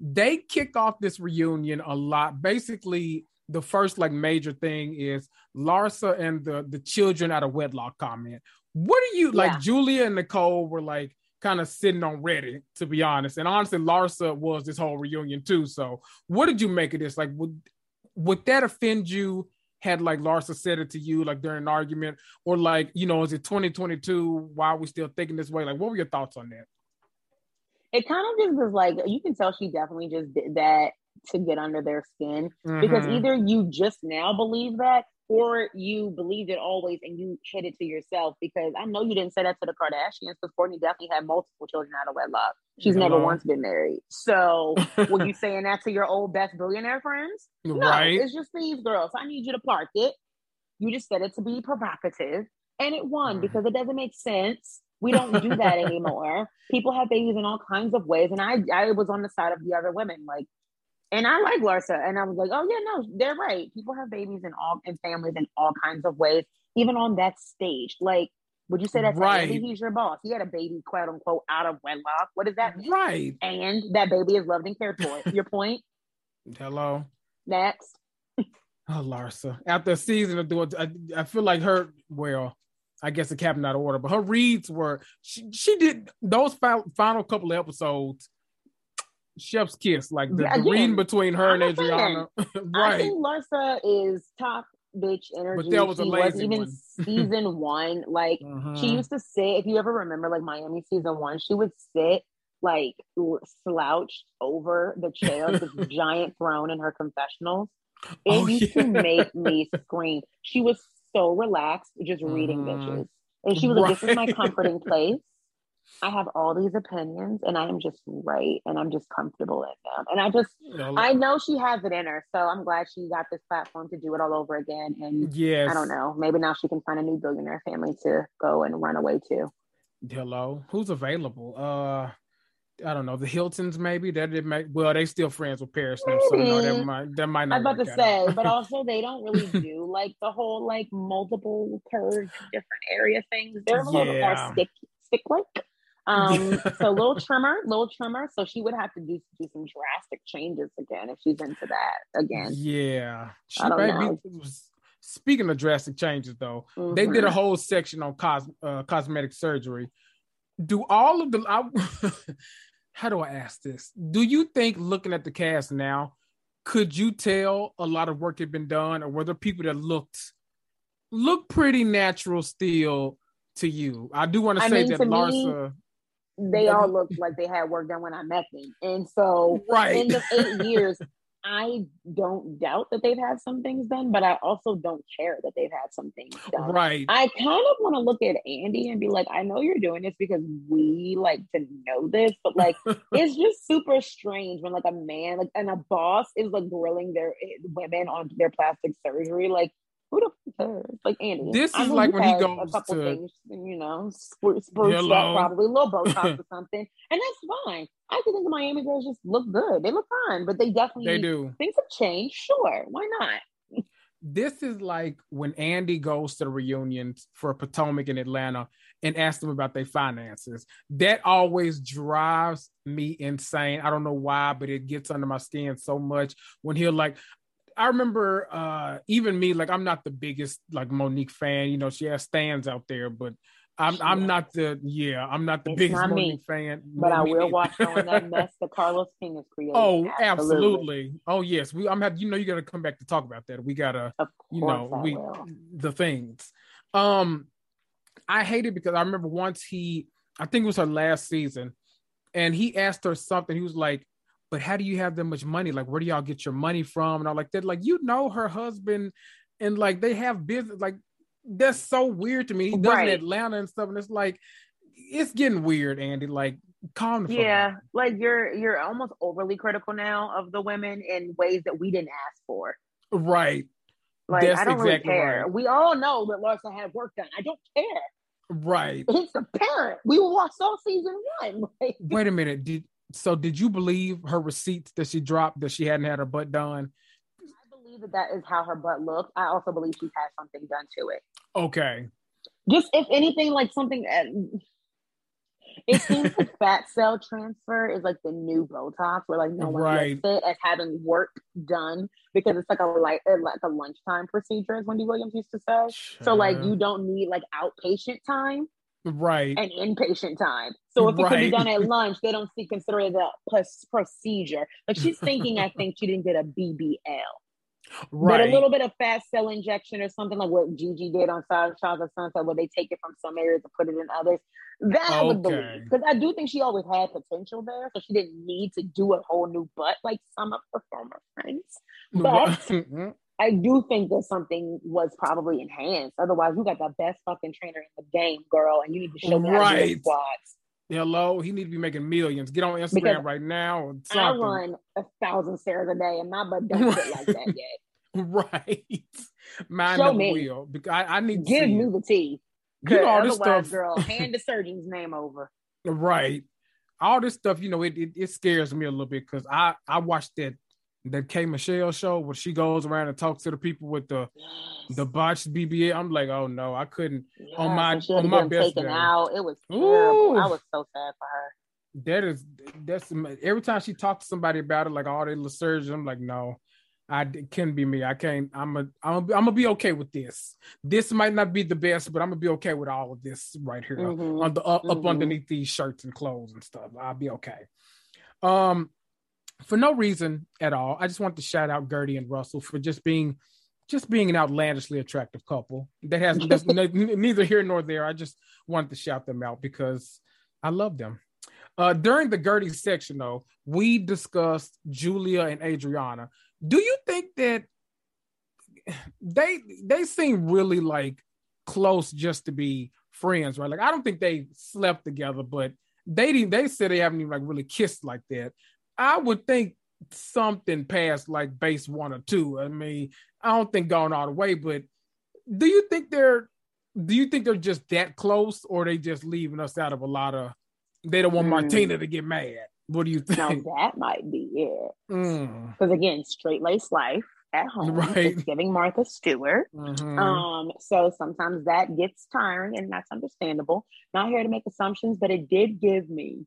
They kick off this reunion a lot. Basically, the first like major thing is Larsa and the the children out of wedlock comment. What do you like? Julia and Nicole were like kind of sitting on ready, to be honest. And honestly, Larsa was this whole reunion too. So, what did you make of this? Like, would would that offend you? Had like Larsa said it to you, like during an argument, or like you know, is it 2022? Why are we still thinking this way? Like, what were your thoughts on that? It kind of just was like you can tell she definitely just did that to get under their skin mm-hmm. because either you just now believe that or you believed it always and you hid it to yourself because I know you didn't say that to the Kardashians because Kourtney definitely had multiple children out of wedlock. She's Hello. never once been married. So were you saying that to your old best billionaire friends? No, right. It's just these girls. I need you to park it. You just said it to be provocative and it won mm. because it doesn't make sense. We don't do that anymore. People have babies in all kinds of ways. And I, I was on the side of the other women. Like and I like Larsa. And I was like, oh, yeah, no, they're right. People have babies in all and families in all kinds of ways, even on that stage. Like, would you say that's right? Andy, he's your boss. He had a baby, quote unquote, out of wedlock. What does that mean? Right. And that baby is loved and cared for. Your point? Hello. Next. oh, Larsa. After a season of doing, I, I feel like her, well, I guess the captain out of order, but her reads were, she, she did those final couple of episodes chef's kiss, like the, the reading between her I'm and Adriana. right. I think Larsa is top bitch energy. But that was she a lazy even one. season one. Like uh-huh. she used to sit. If you ever remember, like Miami season one, she would sit like slouched over the chair, this giant throne in her confessionals. It oh, used yeah. to make me scream. She was so relaxed, just reading uh-huh. bitches. And she was right. like, This is my comforting place. I have all these opinions and I am just right and I'm just comfortable in them. And I just, I know she has it in her. So I'm glad she got this platform to do it all over again. And yes. I don't know, maybe now she can find a new billionaire family to go and run away to. Hello, who's available? Uh, I don't know the Hiltons maybe that it make well they still friends with Paris now so no that might that might not. I'm about to say, but also they don't really do like the whole like multiple curves different area things. They're a little yeah. more stick stick like. Um, so little trimmer, little trimmer. So she would have to do do some drastic changes again if she's into that again. Yeah, she I don't know. Be, speaking of drastic changes, though, mm-hmm. they did a whole section on cos- uh, cosmetic surgery. Do all of the I, how do I ask this? Do you think looking at the cast now, could you tell a lot of work had been done, or were there people that looked look pretty natural still to you? I do want to say mean, that Larsa. Me, they all looked like they had work done when I met them, and so right. in the eight years, I don't doubt that they've had some things done, but I also don't care that they've had some things done. Right. I kind of want to look at Andy and be like, I know you're doing this because we like to know this, but like it's just super strange when like a man like and a boss is like grilling their eh, women on their plastic surgery. Like who the fuck cares? Like Andy. This is like when he goes a couple to, things, you know, spruce, spruce up, probably a little Botox or something, and that's fine. I think the Miami girls just look good. They look fine, but they definitely they do. Things have changed. Sure, why not? this is like when Andy goes to the reunion for Potomac in Atlanta and asks them about their finances. That always drives me insane. I don't know why, but it gets under my skin so much when he'll like, I remember uh even me, like I'm not the biggest like Monique fan, you know, she has stands out there, but I'm I'm not the yeah, I'm not the it's biggest not Monique me. fan. But I will watch on that mess that Carlos King is creating. Oh, absolutely. absolutely. Oh yes. We I'm have you know you gotta come back to talk about that. We gotta you know, I we will. the things. Um I hate it because I remember once he I think it was her last season, and he asked her something. He was like, but how do you have that much money? Like, where do y'all get your money from? And all like that. Like, you know, her husband, and like they have business. Like, that's so weird to me. He does right. in Atlanta and stuff, and it's like it's getting weird, Andy. Like, calm yeah, down. like you're you're almost overly critical now of the women in ways that we didn't ask for. Right. Like, that's I don't exactly really care. Right. We all know that Larsa had work done. I don't care. Right. It's apparent. We watched all season one. Wait a minute. Did so did you believe her receipts that she dropped that she hadn't had her butt done? I believe that that is how her butt looks. I also believe she's had something done to it. Okay. Just if anything, like something. Uh, it seems like fat cell transfer is like the new Botox, where like no one right. looks it as having work done because it's like a light, uh, like a lunchtime procedure, as Wendy Williams used to say. Sure. So like you don't need like outpatient time right and inpatient time so if it can be done at lunch they don't see consider it a procedure like she's thinking i think she didn't get a bbl right. but a little bit of fat cell injection or something like what Gigi did on Shahs of Sunset, where they take it from some areas and put it in others. That okay. I would believe because I do think she always had potential there, so she didn't need to do a whole new butt like some of her former friends. But mm-hmm. I do think that something was probably enhanced. Otherwise, you got the best fucking trainer in the game, girl, and you need to show me right. how to do squats. Hello, he need to be making millions. Get on Instagram because right now. Or something. I run a thousand stairs a day, and my butt don't fit like that yet. Right, mind Show me. wheel. Because I, I need give me the tea. Get all this stuff, girl. Hand the surgeon's name over. Right, all this stuff. You know, it it, it scares me a little bit because I I watched that that K Michelle show where she goes around and talks to the people with the yes. the botched BBL. I'm like, oh no, I couldn't yes, on my on my best taken day. out. It was terrible. Ooh. I was so sad for her. That is that's every time she talks to somebody about it, like all the surgeons, I'm like, no, I it can be me. I can't. I'm a. I'm a, I'm gonna be okay with this. This might not be the best, but I'm gonna be okay with all of this right here mm-hmm. on the up, mm-hmm. up underneath these shirts and clothes and stuff. I'll be okay. Um, for no reason at all. I just want to shout out Guerdy and Russell for just being just being an outlandishly attractive couple. That has neither here nor there. I just wanted to shout them out because I love them. Uh, during the Guerdy section, though, we discussed Julia and Adriana. Do you think that they they seem really like close just to be friends, right? Like I don't think they slept together, but they didn't. they said they haven't even like really kissed like that. I would think something past like base one or two. I mean, I don't think going all the way, but do you think they're do you think they're just that close or they just leaving us out of a lot of they don't want mm. Martina to get mad? What do you think? Now that might be it. Because mm. again, straight lace life at home. Right. It's giving Martha Stewart. Mm-hmm. Um, so sometimes that gets tiring and that's understandable. Not here to make assumptions, but it did give me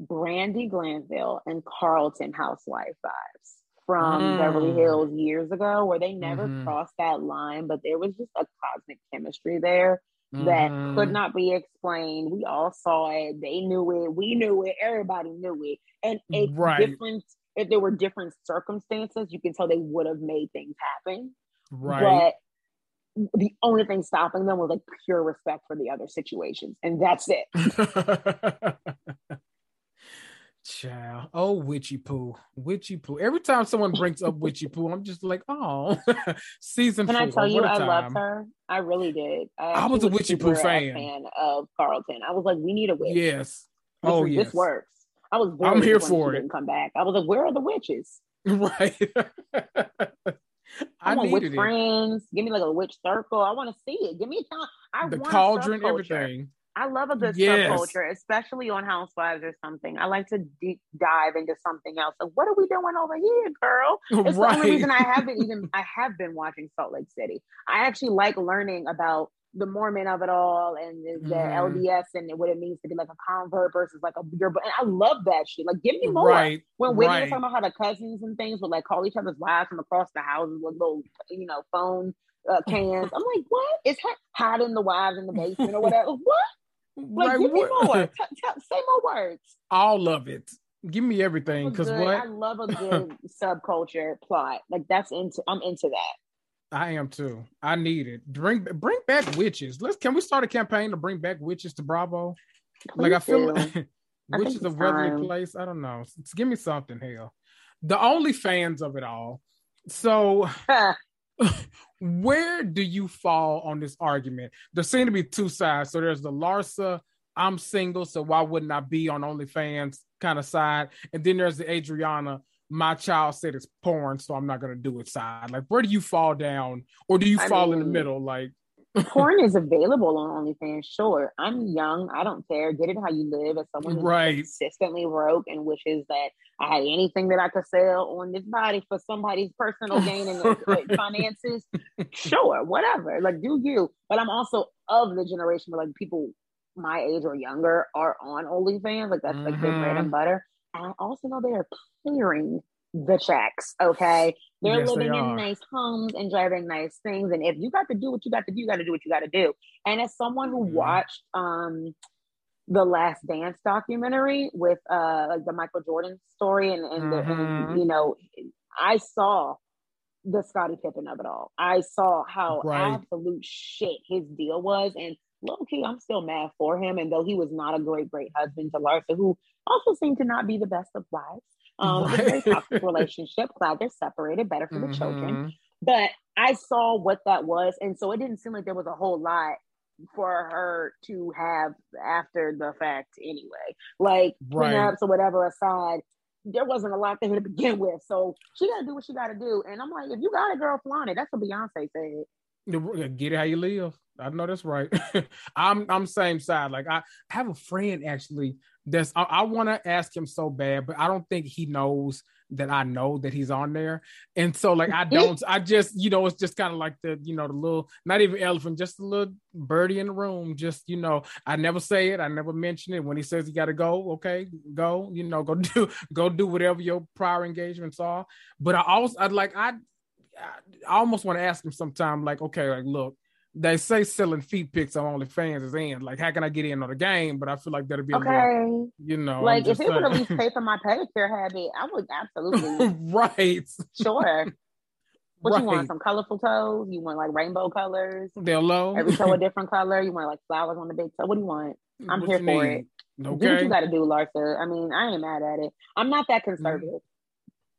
Brandi Glanville and Carlton housewife vibes from mm. Beverly Hills years ago, where they never mm-hmm. crossed that line, but there was just a cosmic chemistry there mm-hmm. that could mm-hmm. not be explained. We all saw it. They knew it. We knew it. Everybody knew it. And it's right. different. If there were different circumstances, you can tell they would have made things happen. Right. But the only thing stopping them was like pure respect for the other situations, and that's it. Child. Oh, Witchy Poo. Witchy Poo. Every time someone brings up Witchy Poo, I'm just like, oh, season Can four. I tell you, I loved her. I really did. I, I was a Witchy Poo fan. fan of Carlton. I was like, we need a witch. Yes. This oh, is, yes. This works. I was I'm here for it. Didn't come back. I was like, where are the witches? Right. I, I want witch it. friends. Give me like a witch circle. I want to see it. Give me a time. I the cauldron, everything. I love a good yes. subculture, especially on Housewives or something. I like to deep dive into something else. Like, what are we doing over here, girl? It's right. the only reason I haven't even I have been watching Salt Lake City. I actually like learning about the Mormon of it all and the, the mm. LDS and what it means to be like a convert versus like a your. And I love that shit. Like, give me more. Right. When Whitney right. was talking about how the cousins and things would like call each other's wives from across the houses with little, you know, phone uh, cans. I'm like, what? what? Is hiding the wives in the basement or whatever? what? Like, like give me more. Say more words. All of it. Give me everything. Because what I love a good subculture plot. Like that's into. I'm into that. I am too. I need it. Bring bring back witches. Let's. Can we start a campaign to bring back witches to Bravo? Please like I feel like which is a lovely place. I don't know. give me something. Hell, the only fans of it all. So where do you fall on this argument? There seem to be two sides. So there's the Larsa, I'm single, so why wouldn't I be on OnlyFans kind of side? And then there's the Adriana, my child said it's porn, so I'm not gonna do it side. Like, where do you fall down, or do you I fall mean, in the middle? Like, porn is available on OnlyFans. Sure, I'm young. I don't care. Get it how you live. As someone who's right. consistently broke and wishes that I had anything that I could sell on this body for somebody's personal gain and finances, sure, whatever. Like, do you? But I'm also of the generation where like people my age or younger are on OnlyFans. Like that's mm-hmm. like their bread and mm-hmm. butter. And I also know they are clearing the checks. Okay. They're yes, living they in nice homes and driving nice things. And if you got to do what you got to do, you got to do what you got to do. And as someone who mm-hmm. watched um the Last Dance documentary with uh like the Michael Jordan story and and, mm-hmm. the, and mm-hmm. you know, I saw the Scottie Pippen of it all. I saw how right. absolute shit his deal was, and low key, I'm still mad for him. And though he was not a great, great husband to Larsa, who also seemed to not be the best of wives, um, right. very toxic relationship. Glad they're separated, better for the mm-hmm. children. But I saw what that was, and so it didn't seem like there was a whole lot for her to have after the fact anyway. Like right. or whatever aside, there wasn't a lot there to begin with. So she gotta do what she gotta do. And I'm like, if you got a girl, flaunt it. That's what Beyonce said. Get it how you live. I know that's right. I'm I'm same side. Like I have a friend actually that's I, I want to ask him so bad, but I don't think he knows that I know that he's on there. And so like I don't I just, you know, it's just kind of like the, you know, the little not even elephant, just a little birdie in the room. Just, you know, I never say it, I never mention it. When he says you gotta go, okay, go, you know, go do go do whatever your prior engagements are. But I also I'd like I I almost want to ask him sometime, like, okay, like, look, they say selling feet pics on OnlyFans is in. Like, how can I get in on the game? But I feel like that'd be okay. Little, you know, like if it would at least pay for my pedicure habit, I would absolutely right. Sure. What right. you want? Some colorful toes? You want like rainbow colors? They're low. Every toe a different color. You want like flowers on the big toe? What do you want? I'm what here for need? it. Okay. Do what you got to do, Larsa. I mean, I ain't mad at it. I'm not that mm. conservative.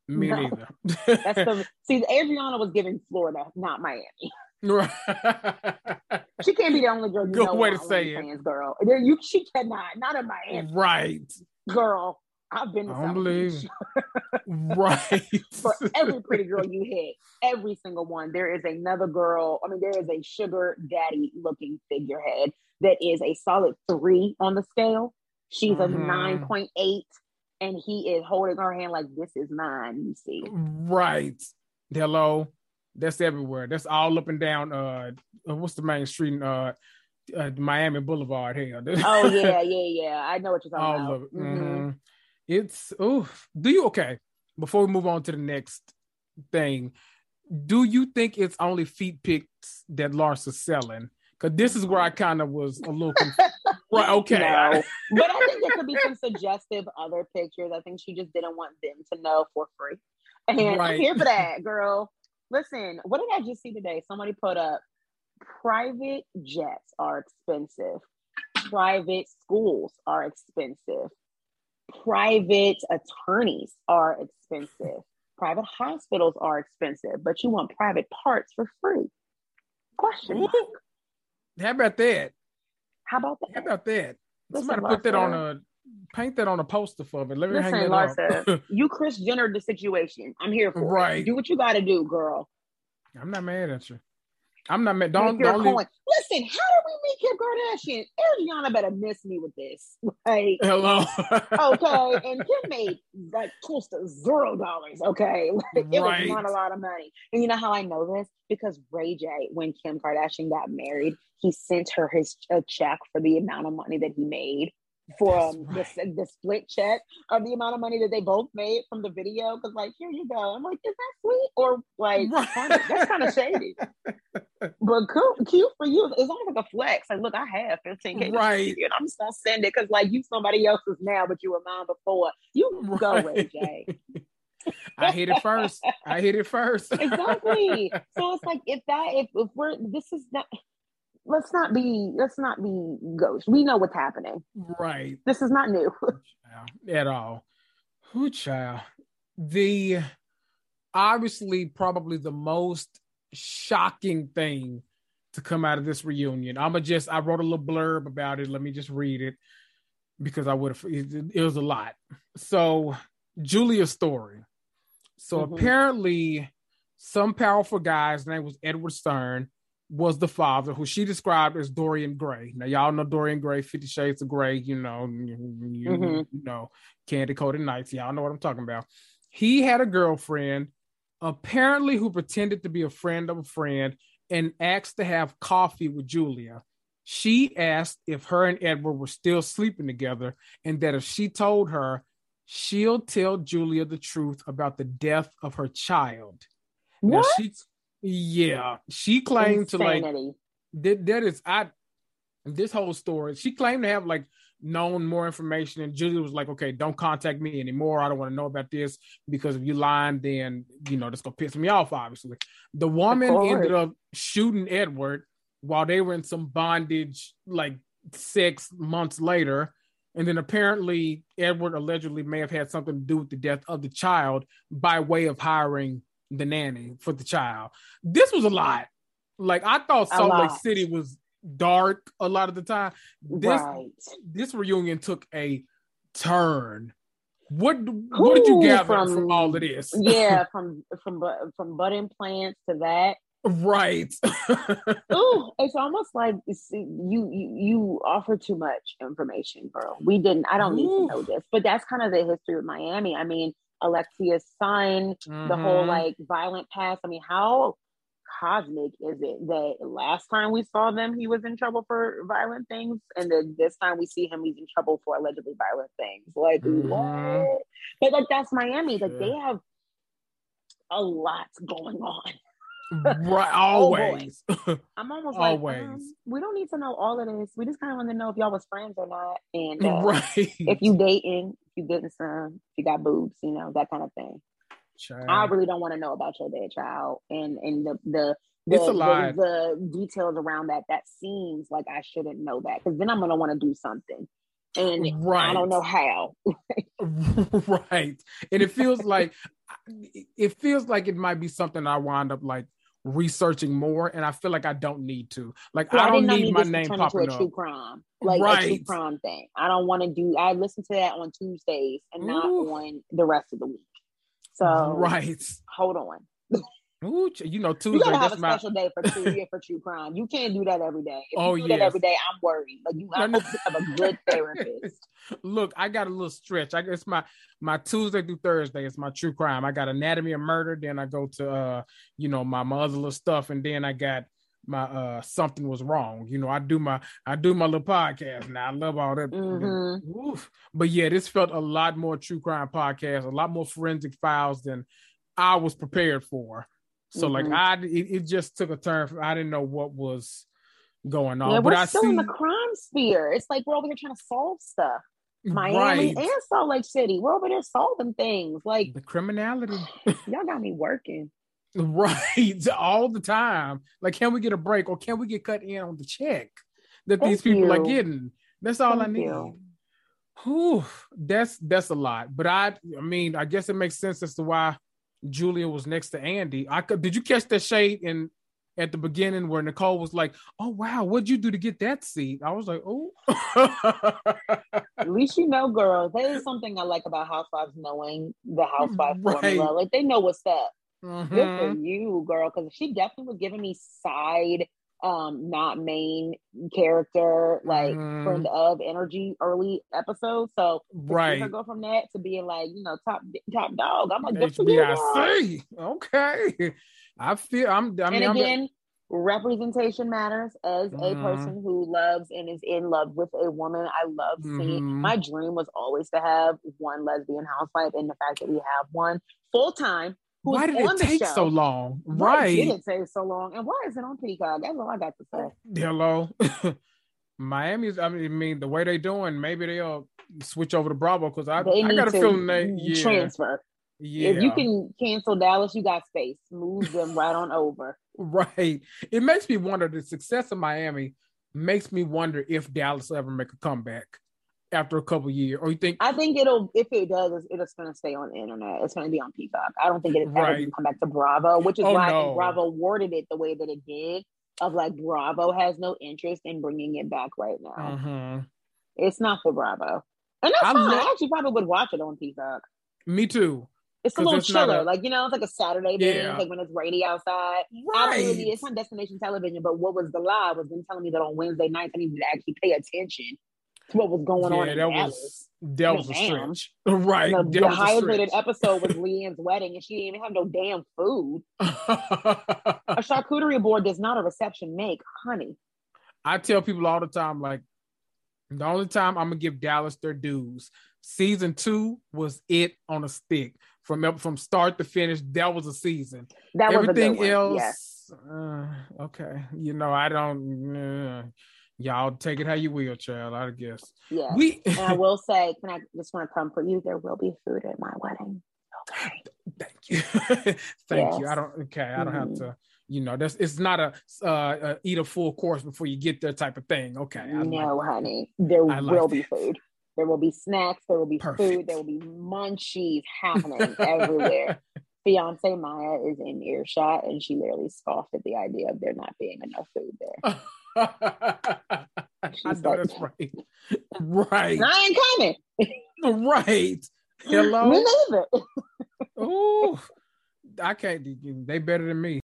Me no. neither. That's the see. Adriana was giving Florida, not Miami. Right. she can't be the only girl. You Good know way to say fans, it, girl. You, she cannot. Not in Miami. Right, girl. I've been to I believe. right. For every pretty girl you hit, every single one, there is another girl. I mean, there is a sugar daddy looking figurehead that is a solid three on the scale. She's mm-hmm. a 9.8, and he is holding her hand like this is mine, you see. Right. Hello. That's everywhere. That's all up and down. Uh, uh what's the main street? In, uh, uh, Miami Boulevard here. oh yeah, yeah, yeah. I know what you're talking all about. It. Mm-hmm. Mm-hmm. It's oh, do you okay? Before we move on to the next thing. Do you think it's only feet pics that Larsa is selling? Because this is where I kind of was a little confused. right, okay. No. but I think there could be some suggestive other pictures. I think she just didn't want them to know for free. And right. I'm here for that, girl. Listen, what did I just see today? Somebody put up private jets are expensive. Private schools are expensive. Private attorneys are expensive. Private hospitals are expensive, but you want private parts for free. Question mark. How about that? How about that? How about that? Listen, Somebody put that on a paint that on a poster for me. Let me Listen, hang it Larsa, up. you Kris Jenner the situation. I'm here for right. It. Do what you got to do, girl. I'm not mad at you. I'm not mad. Don't, don't leave... Listen, how did we meet Kim Kardashian? Adriana better miss me with this. Like, hello. okay, and Kim made like close to zero dollars. Okay, like, it right. was not a lot of money. And you know how I know this? Because Ray J, when Kim Kardashian got married, he sent her his a check for the amount of money that he made for um, right. the, the split check of the amount of money that they both made from the video. Because like, here you go. I'm like, is that sweet or like that's kind of shady? but cool, cute for you. It's almost like a flex. Like, look, I have 15k, right? And I'm just gonna send it because like you somebody else's now, but you were mine before. You right. go, Ray I hit it first. I hit it first. exactly. So it's like if that if, if we're this is not let's not be let's not be ghosts. We know what's happening. Right. This is not new. At all. Who child? The obviously probably the most shocking thing to come out of this reunion. I'ma just I wrote a little blurb about it. Let me just read it because I would have it, it was a lot. So Julia's story. So mm-hmm. apparently some powerful guy's name was Edward Stern was the father, who she described as Dorian Gray. Now, y'all know Dorian Gray, Fifty Shades of Grey, you know, you, mm-hmm. you know, Candy Coated Nights. Y'all know what I'm talking about. He had a girlfriend, apparently, who pretended to be a friend of a friend and asked to have coffee with Julia. She asked if her and Edward were still sleeping together, and that if she told her, she'll tell Julia the truth about the death of her child. What? Now, she, yeah, she claimed Insanity. to like that. That is I. This whole story, she claimed to have like known more information, and Julia was like, "Okay, don't contact me anymore. I don't want to know about this because if you lying, then you know that's gonna piss me off." Obviously, the woman ended up shooting Edward while they were in some bondage, like six months later. And then apparently, Edward allegedly may have had something to do with the death of the child by way of hiring the nanny for the child. This was a lot. Like I thought Salt Lake City was dark a lot of the time. This right. this reunion took a turn. What Ooh, what did you gather from, from all of this? yeah, from from from butt implants to that. Right. Ooh, it's almost like you, you you offer too much information, girl. We didn't. I don't Ooh. need to know this, but that's kind of the history of Miami. I mean, Alexia's son, mm-hmm. the whole mm-hmm. like violent past. I mean, how cosmic is it that last time we saw them, he was in trouble for violent things, and then this time we see him, he's in trouble for allegedly violent things? Like, mm-hmm. what? But like, that's Miami. Like, they have a lot going on. right, always. Oh I'm almost always. like, um, we don't need to know all of this. We just kind of want to know if y'all was friends or not, and uh, right. if you dating, you getting some, if you got boobs, you know that kind of thing. Child. I really don't want to know about your dead child and and the the the, the, the, details around that. That seems like I shouldn't know that because then I'm gonna want to do something, and right. I don't know how. right, and it feels like it feels like it might be something I wind up like researching more, and I feel like I don't need to. Like I don't need, need my name popping into a true crime, like right. a true crime thing. I don't want to do. I listen to that on Tuesdays and Ooh. not on the rest of the week. So right, hold on. Ooh, you know, Tuesday. You gotta have a my... special day for true for true crime. You can't do that every day. If oh, you do yes. that every day, I'm worried. Like you, I hope you have a good therapist. Look, I got a little stretch. I guess my my Tuesday through Thursday is my true crime. I got anatomy of murder. Then I go to uh, you know, my my other little stuff, and then I got my uh something was wrong. You know, I do my I do my little podcast now. I love all that. Mm-hmm. But yeah, this felt a lot more true crime podcast, a lot more forensic files than I was prepared for. So mm-hmm. like I, it, it, just took a turn. For, I didn't know what was going on. Yeah, but we're I still see, in the crime sphere. It's like we're over here trying to solve stuff. Miami right. and Salt Lake City. We're over there solving things like the criminality. y'all got me working. Right, all the time. Like, can we get a break or can we get cut in on the check that Thank these people you. are getting? That's all Thank I need. You. Whew, that's that's a lot. But I, I mean, I guess it makes sense as to why Julia was next to Andy. I could. Did you catch that shade in at the beginning where Nicole was like, "Oh wow, what'd you do to get that seat?" I was like, "Oh." At least you know, girl. That is something I like about Housewives knowing the Housewife right. formula. Like they know what's up. Mm-hmm. Good for mm-hmm. you, girl, because she definitely was giving me side, um, not main character, like mm-hmm. friend of energy early episodes. So right, go from that to being like, you know, top top dog. I'm like, good for you. Okay. I feel I'm. I mean, and again, I'm, representation matters. As mm-hmm. a person who loves and is in love with a woman, I love seeing. Mm-hmm. My dream was always to have one lesbian housewife, and the fact that we have one full time. Why did it take show, so long? Why right? did it take so long? And why is it on Peacock? That's all I got to say. Hello. Miami's. I mean, I mean, the way they're doing, maybe they'll switch over to Bravo because I, I got a feeling they yeah. transfer. Yeah. If you can cancel Dallas, you got space. Move them right on over. Right. It makes me wonder the success of Miami makes me wonder if Dallas will ever make a comeback after a couple years. Or you think I think it'll if it does, it's gonna stay on the internet. It's gonna be on Peacock. I don't think it right. ever come back to Bravo, which is oh, why no. Bravo worded it the way that it did. Of like Bravo has no interest in bringing it back right now. Mm-hmm. It's not for Bravo. And that's I fine. Love- I actually probably would watch it on Peacock. Me too. It's a little chiller, a, like you know, it's like a Saturday day, yeah. like when it's rainy outside. Right. Absolutely, it's on destination television. But what was the lie was them telling me that on Wednesday nights I needed to actually pay attention to what was going yeah, on. that was that was a stretch, right? You know, the highest rated episode was LeeAnne's wedding, and she didn't even have no damn food. a charcuterie board does not a reception make, honey. I tell people all the time, like the only time I'm gonna give Dallas their dues. Season two was it on a stick from from start to finish. That was a season. That was everything else. Yes. Uh, okay, you know I don't. Uh, y'all take it how you will, child. I guess. Yeah. We. and I will say, can I just want to comfort you? There will be food at my wedding. Okay. Thank you. Thank yes. you. I don't. Okay, I don't mm-hmm. have to you know that's it's not a uh, eat a full course before you get there type of thing okay I no like honey there I will like be food there will be snacks. There will be Perfect. food. There will be munchies happening everywhere. Fiance Maya is in earshot, and she literally scoffed at the idea of there not being enough food there. I know like, that's right. Right. I ain't coming. right. Hello. Me neither. oh, I can't. They better than me.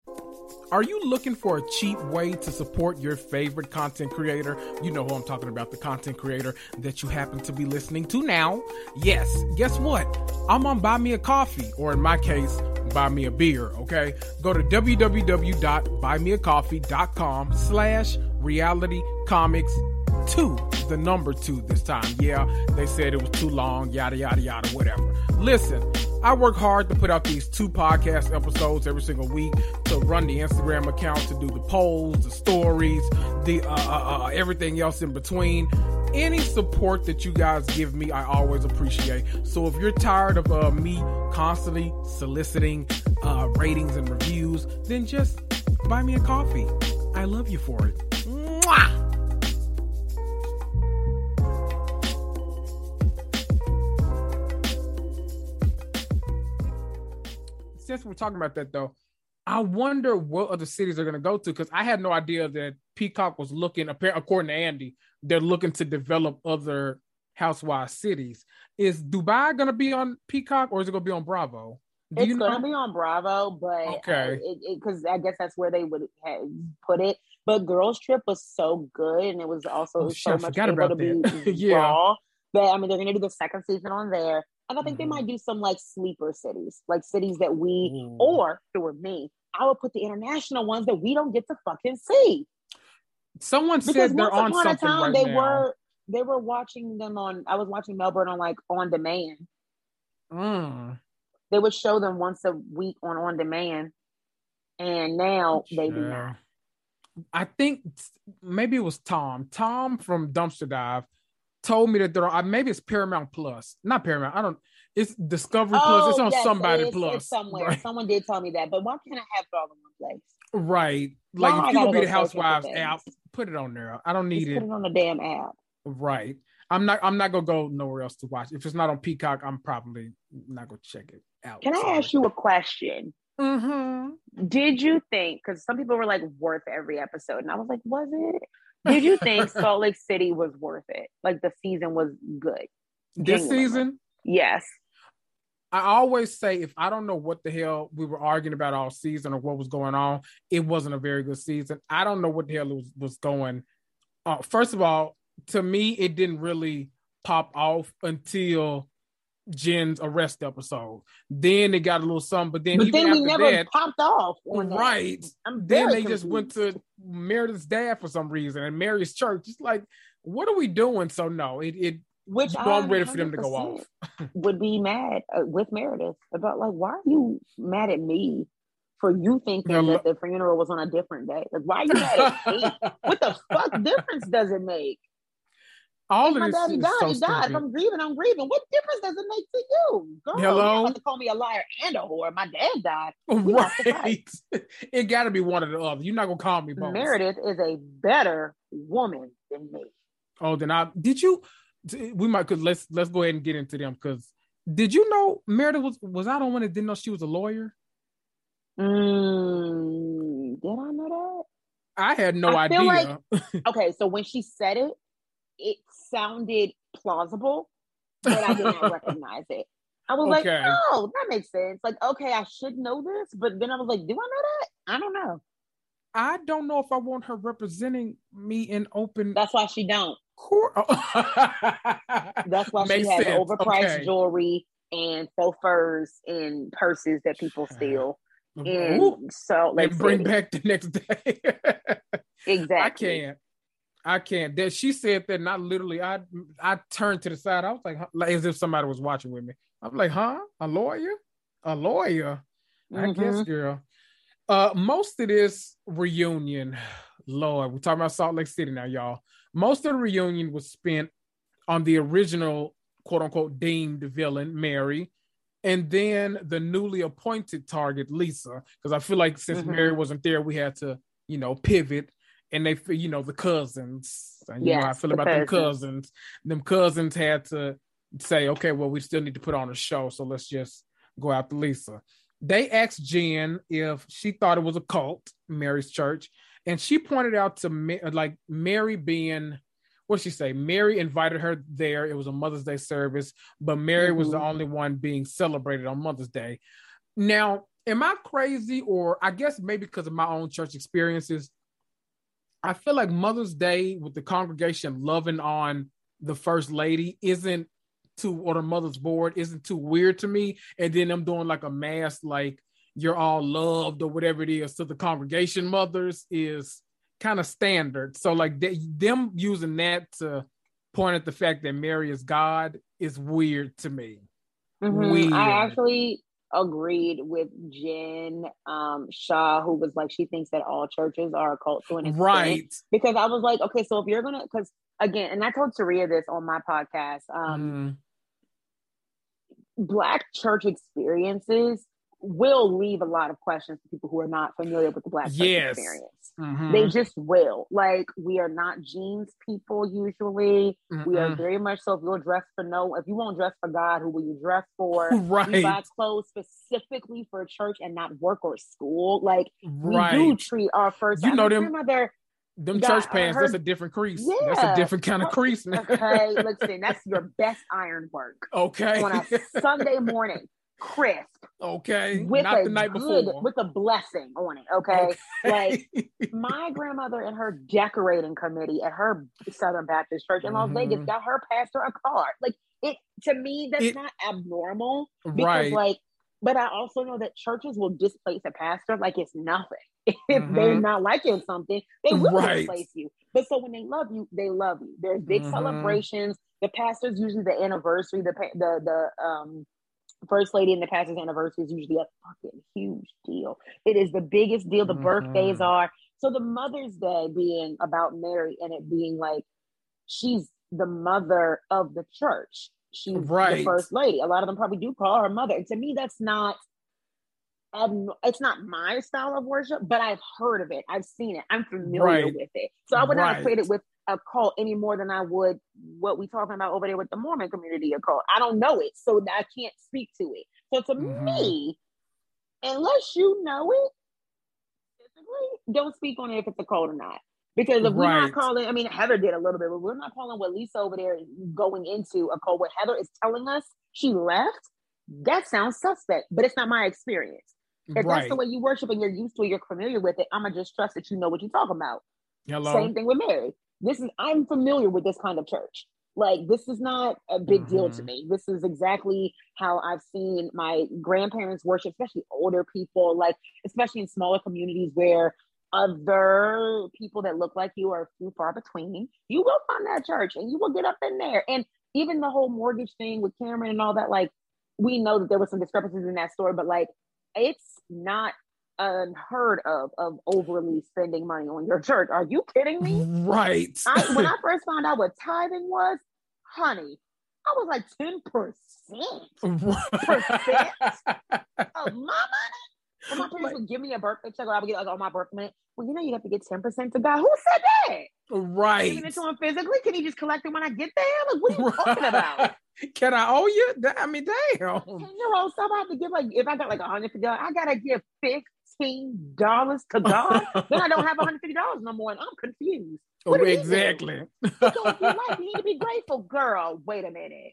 Are you looking for a cheap way to support your favorite content creator? You know who I'm talking about, the content creator that you happen to be listening to now. Yes, guess what? I'm on Buy Me a Coffee, or in my case, Buy Me a Beer, okay? Go to www.buymeacoffee.com slash reality comics two, the number two this time. Yeah, they said it was too long, yada, yada, yada, whatever. Listen, I work hard to put out these two podcast episodes every single week to run the Instagram account, to do the polls, the stories, the uh, uh, uh, everything else in between. Any support that you guys give me, I always appreciate. So if you're tired of uh, me constantly soliciting uh, ratings and reviews, then just buy me a coffee. I love you for it. Mwah! since we're talking about that though, I wonder what other cities are going to go to because I had no idea that Peacock was looking. According to Andy, they're looking to develop other housewives cities. Is Dubai going to be on Peacock or is it going to be on Bravo? Do it's going to be on Bravo, but uh, okay, because I guess that's where they would put it. But Girls Trip was so good, and it was also oh, so much able to be yeah. raw. But I mean, they're going to do the second season on there. And I think mm-hmm. they might do some like sleeper cities, like cities that we, mm. or if it were me, I would put the international ones that we don't get to fucking see. Someone because said they're on something time, right they now. were they were watching them on. I was watching Melbourne on like on demand. Mm. they would show them once a week on on demand, and now they do not. I think maybe it was Tom. Tom from Dumpster Dive told me that there are maybe it's Paramount Plus, not Paramount. I don't. It's Discovery oh, Plus. It's oh, on yes, somebody it's, Plus. It's somewhere. Right. Someone did tell me that, but why can't I have it all in one place? Right. Like why if you go be the Housewives app, put it on there. I don't need Just it. Put it on the damn app. Right. I'm not. I'm not gonna go nowhere else to watch. If it's not on Peacock, I'm probably not gonna check it out. Can I ask you a question? Mm-hmm. Did you think? Because some people were like worth every episode, and I was like, was it? Did you think Salt Lake City was worth it? Like the season was good. This season? Yes. I always say if I don't know what the hell we were arguing about all season or what was going on, it wasn't a very good season. I don't know what the hell was was going. Uh, first of all, to me, it didn't really pop off until Jen's arrest episode. Then they got a little something, but then but then we never that, popped off. right? then they confused. just went to Meredith's dad for some reason and Mary's church. It's like, what are we doing? So no, it it. Which I'm ready for them to go off. would be mad uh, with Meredith about like, why are you mad at me for you thinking no, that the funeral was on a different day? Like, why are you mad at me? what the fuck difference does it make? All if of my daddy died, so he died. If I'm grieving, I'm grieving. What difference does it make to you? Girl, Hello? You have to call me a liar and a whore. My dad died. We right. it got to be one or the other. You're not gonna call me both. Meredith is a better woman than me. Oh, then I did you? We might could let's let's go ahead and get into them because did you know Meredith was was I the one that didn't know she was a lawyer? Mm, did I know that? I had no I idea. Like, okay, so when she said it, it sounded plausible, but I did not recognize it. I was okay. like, oh, that makes sense. Like, okay, I should know this, but then I was like, do I know that? I don't know. I don't know if I want her representing me in open. That's why she don't. Court. That's why Makes she has sense. overpriced okay. jewelry and faux furs and purses that people steal. And so, like, bring back the next day. exactly. I can't. I can't. That she said that not literally. I I turned to the side. I was like, like as if somebody was watching with me. I'm like, huh? A lawyer? A lawyer? Mm-hmm. I guess, girl. Uh, most of this reunion, Lord, we're talking about Salt Lake City now, y'all. Most of the reunion was spent on the original quote unquote deemed villain, Mary, and then the newly appointed target, Lisa. Because I feel like since mm-hmm. Mary wasn't there, we had to, you know, pivot and they, you know, the cousins. And you yes, know, I feel the about cousins. them cousins. Them cousins had to say, okay, well, we still need to put on a show, so let's just go after Lisa. They asked Jen if she thought it was a cult, Mary's church, and she pointed out to me like Mary being what she say? Mary invited her there. It was a Mother's Day service, but Mary mm-hmm. was the mm-hmm. only one being celebrated on Mother's Day. Now, am I crazy, or I guess maybe because of my own church experiences? I feel like Mother's Day with the congregation loving on the first lady isn't too or the mother's board isn't too weird to me. And then I'm doing like a mass like you're all loved or whatever it is to the congregation mothers is kind of standard. So like they, them using that to point at the fact that Mary is God is weird to me. Mm-hmm. Weird. I actually agreed with Jen um, Shah, who was like, she thinks that all churches are a cult to an extent. Right. Because I was like, okay, so if you're gonna, because again, and I told Taria this on my podcast, um, mm. Black church experiences will leave a lot of questions to people who are not familiar with the black church yes. experience. Mm-hmm. They just will. Like we are not jeans people usually. mm We are very much so. If you'll dress for no, if you won't dress for God, who will you dress for? Right. We buy clothes specifically for church and not work or school. Like right. we do treat our first. You know them. Them church pants, her, that's a different crease. Yeah. That's a different kind of crease. okay, listen, that's your best iron work. Okay. On a Sunday morning crisp. Okay. With Not the night good, before. With a blessing on it. Okay? okay. Like my grandmother and her decorating committee at her Southern Baptist church in Las mm-hmm. Vegas got her pastor a card. Like it to me, that's it, not abnormal. Because right. like, but I also know that churches will displace a pastor like it's nothing. If mm-hmm. they're not liking something, they will right. displace you. But so when they love you, they love you. There's big mm-hmm. celebrations. The pastor's usually the anniversary, the the the um First Lady in the pastor's anniversary is usually a fucking huge deal. It is the biggest deal. The mm-hmm. birthdays are. So the Mother's Day being about Mary and it being like she's the mother of the church. She's right. the first lady. A lot of them probably do call her mother. And to me, that's not um, it's not my style of worship, but I've heard of it. I've seen it. I'm familiar right. with it. So I would right. not equate it with a cult any more than I would what we talking about over there with the Mormon community a cult. I don't know it, so I can't speak to it. So to mm-hmm. me, unless you know it, don't speak on it if it's a cult or not. Because if right. we're not calling, I mean, Heather did a little bit, but we're not calling what Lisa over there going into a cult. What Heather is telling us, she left. That sounds suspect, but it's not my experience. If right. that's the way you worship and you're used to it, you're familiar with it, I'm gonna just trust that you know what you're talking about. Hello. Same thing with Mary. This is I'm familiar with this kind of church. Like this is not a big mm-hmm. deal to mm-hmm. me. This is exactly how I've seen my grandparents worship, especially older people, like especially in smaller communities where other people that look like you are few far between. You will find that church and you will get up in there. And even the whole mortgage thing with Cameron and all that, like we know that there were some discrepancies in that story, but like it's not unheard of of overly spending money on your church. Are you kidding me? Right. I, when I first found out what tithing was, honey, I was like 10% of my money. When my parents would give me a birthday check, or I would get like all my birthday money. Well, you know, you have to get 10% to God. Who said that? Right. Giving it to him physically. Can he just collect it when I get there? Like, what are you right. talking about? Can I owe you? I mean, damn. 10 year old I have to give like if I got like a hundred fifty dollars, I gotta give fifteen dollars to God. then I don't have hundred fifty dollars no more, and I'm confused. Oh, what oh, exactly. Because you like you need to be grateful, girl. Wait a minute.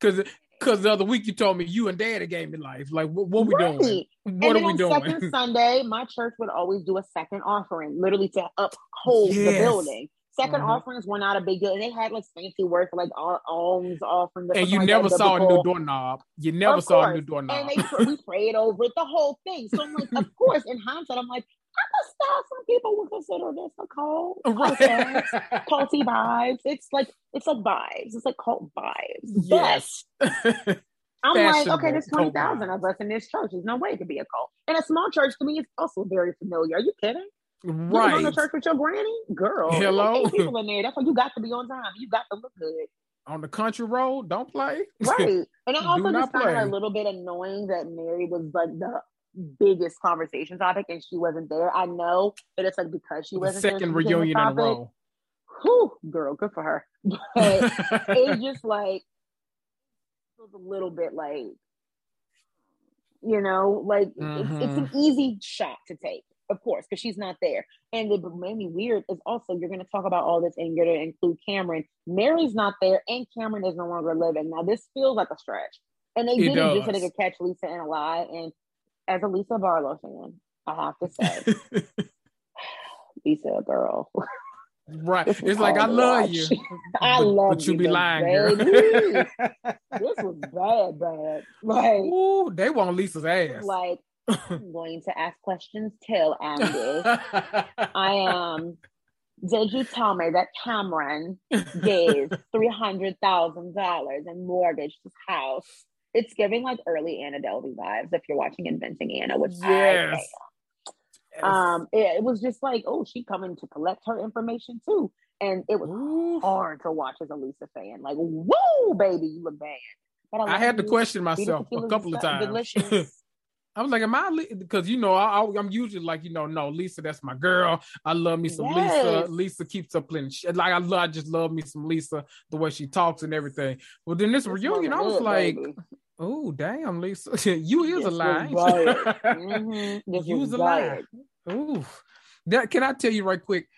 Because because the other week you told me you and Daddy gave me life. Like, what, what we right. doing? What and are we doing? Second Sunday, my church would always do a second offering, literally to uphold yes. the building. 2nd uh-huh. offerings were not a big deal, and they had like fancy words like alms offerings. And you never that, saw a new doorknob. You never saw a new doorknob. And they we prayed over it, the whole thing. So I'm like, of course, in hindsight, I'm like, I thought some people would consider this a cult. Right. Culty vibes. It's like it's like vibes. It's like cult vibes. Yes. I'm like, okay, there's 20,000 of us in this church. There's no way it could be a cult. And a small church to me is also very familiar. Are you kidding? Right. You go to church with your granny? Girl. Hello. People in there. That's why you got to be on time. You got to look good. On the country road, don't play. Right. And I also just found it a little bit annoying that Mary was like the biggest conversation topic and she wasn't there. I know that it's like because she wasn't second there, reunion in a row. Whew, girl, good for her. But it's just like it was a little bit like you know, like mm-hmm. it's, it's, an mm-hmm. easy shot to take, of course, because she's not there. And what made me weird is also you're going to talk about all this and you're going to include Cameron. Mary's not there, and Cameron is no longer living. Now this feels like a stretch, and they it did it just so they could catch Lisa in a lie. And as a Lisa Barlow fan, I have to say, Lisa, girl. Right. It's like I love watch. you. I but, love but you. But you be lying, girl. this was bad, bad. Like Ooh, they want Lisa's ass. Like I'm going to ask questions too, Andy. I um did you tell me that Cameron gave three hundred thousand dollars and mortgaged his house it's giving like early Anna Delvey vibes if you're watching Inventing Anna, which yes. Yes. Um, it, it, was just like, oh, she coming to collect her information too, and it was Ooh. hard to watch as a Lisa fan. Like, whoa, baby, you look bad. But I, I had to question myself a couple of times. I was like, am I? Because you know, I, am usually like, you know, no, Lisa, that's my girl. I love me some yes. Lisa. Lisa keeps up plenty. Shit. Like I love, I just love me some Lisa, the way she talks and everything. Well, then this, reunion, I was like, baby. Oh damn, Lisa, you is a lie. mm-hmm. You is a lie. Ooh, that can I tell you right quick?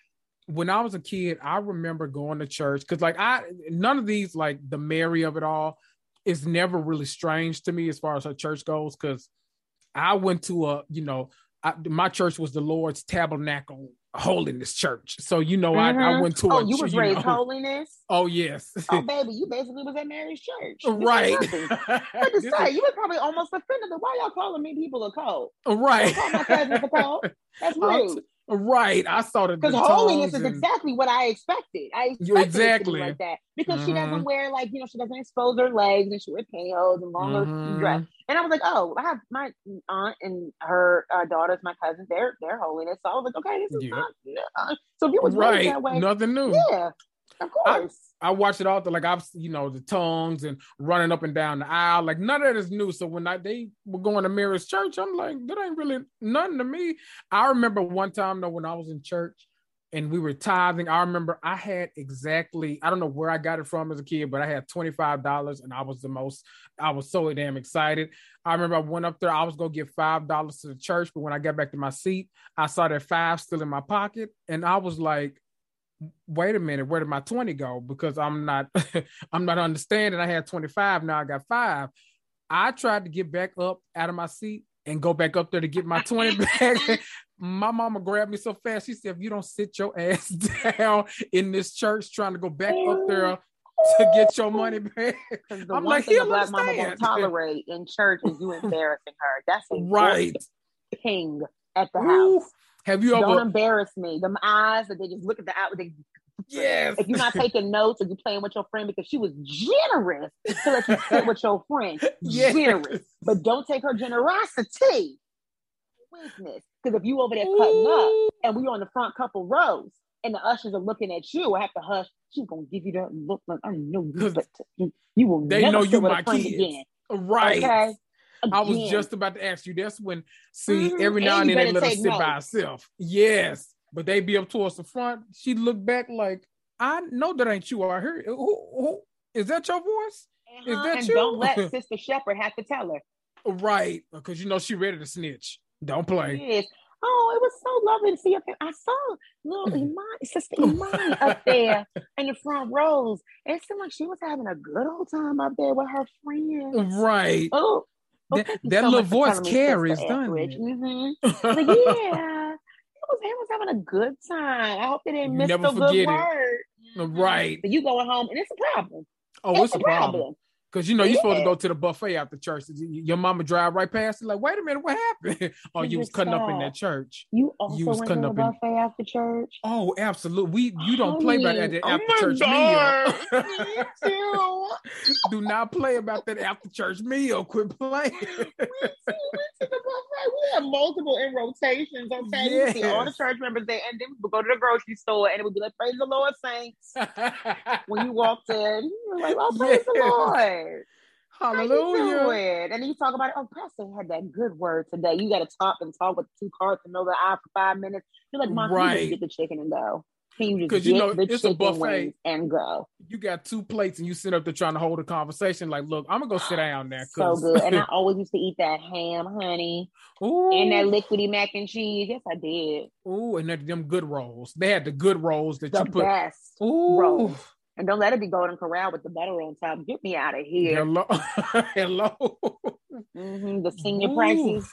When I was a kid, I remember going to church because, like, I none of these like the Mary of it all is never really strange to me as far as her church goes because I went to a you know I, my church was the Lord's Tabernacle holiness church. So you know, mm-hmm. I, I, mm-hmm. went to. Oh, a, you was you raised know, holiness. Oh yes. oh baby, you basically was at Mary's church. Right. I just say you were probably almost offended. Why y'all calling me people a cult? Right. Call my cousins a cult. That's rude. Right. I saw the because holiness is and... exactly what I expected. I expected exactly like that because mm-hmm. she doesn't mm-hmm. wear like you know she doesn't expose her legs and she wears pantyhose and long mm-hmm. dress. And I was like, oh, I have my aunt and her uh, daughters, my cousins. They're they're holiness. So I was like, okay, this is yeah. not. Yeah. So if you was right, that way, nothing new. Yeah, of course. I, I watch it all the like I've you know the tongues and running up and down the aisle like none of that is new. So when I they were going to Mary's church, I'm like that ain't really nothing to me. I remember one time though when I was in church and we were tithing. I remember I had exactly I don't know where I got it from as a kid, but I had twenty five dollars and I was the most I was so damn excited. I remember I went up there. I was gonna give five dollars to the church, but when I got back to my seat, I saw that five still in my pocket, and I was like wait a minute, where did my 20 go? Because I'm not I'm not understanding. I had 25, now I got five. I tried to get back up out of my seat and go back up there to get my 20 back. my mama grabbed me so fast. She said, if you don't sit your ass down in this church trying to go back up there to get your money back. The I'm one like, thing a black mama won't tolerate in church is you embarrassing her. That's a right ping at the Ooh. house. Have you Don't ever... embarrass me. Them eyes that they just look at the eye. They, yes. If you're not taking notes or you're playing with your friend because she was generous to let you sit with your friend. Yes. Generous. But don't take her generosity weakness. Because if you over there cutting Ooh. up and we're on the front couple rows and the ushers are looking at you, I have to hush. She's gonna give you that look like I know you, but you will they never know you my kids. again. Right. Okay. Again. I was just about to ask you. That's when see mm-hmm. every now and, and then they let her sit notes. by herself. Yes, but they be up towards the front. She look back like I know that ain't you. I heard. Who, who is that your voice? Uh-huh. Is that and you? Don't let Sister Shepherd have to tell her. Right, because you know she ready to snitch. Don't play. Yes. Oh, it was so lovely to see up there. I saw little Iman, Sister Iman up there in the front rows. It seemed like she was having a good old time up there with her friends. Right. Oh, that, that so little voice carries, doesn't it? Mm-hmm. like, yeah, it was, it was having a good time. I hope they didn't miss the good word. Right. But you going home and it's a problem. Oh, it's, it's a problem. problem. Cause you know you're yeah. supposed to go to the buffet after church. Your mama drive right past it, like, wait a minute, what happened? oh, you, you was cutting up in that church. You also you was went to the buffet in... after church. Oh, absolutely. We you don't play about that oh after church meal. Do not play about that after church meal. Quit playing. we, went to the buffet. We had multiple in rotations. Okay, yes. see all the church members there, and then we go to the grocery store, and it would be like, "Praise the Lord, saints." when you walked in, you're like, "Oh, praise yes. the Lord." Hallelujah. And then you talk about it. Oh, Pastor had that good word today. You got to talk and talk with two cards and know the eye for five minutes. You're like, Mom, right. you get the chicken and go. Because you know it's a buffet and go. You got two plates and you sit up there trying to hold a conversation. Like, look, I'm gonna go sit ah, down there. So good. and I always used to eat that ham, honey, Ooh. and that liquidy mac and cheese. Yes, I did. Ooh, and that, them good rolls. They had the good rolls that the you put. Best Ooh. rolls. And don't let it be golden corral with the butter on top. Get me out of here. Hello. Hello. Mm-hmm, the senior Ooh. prices.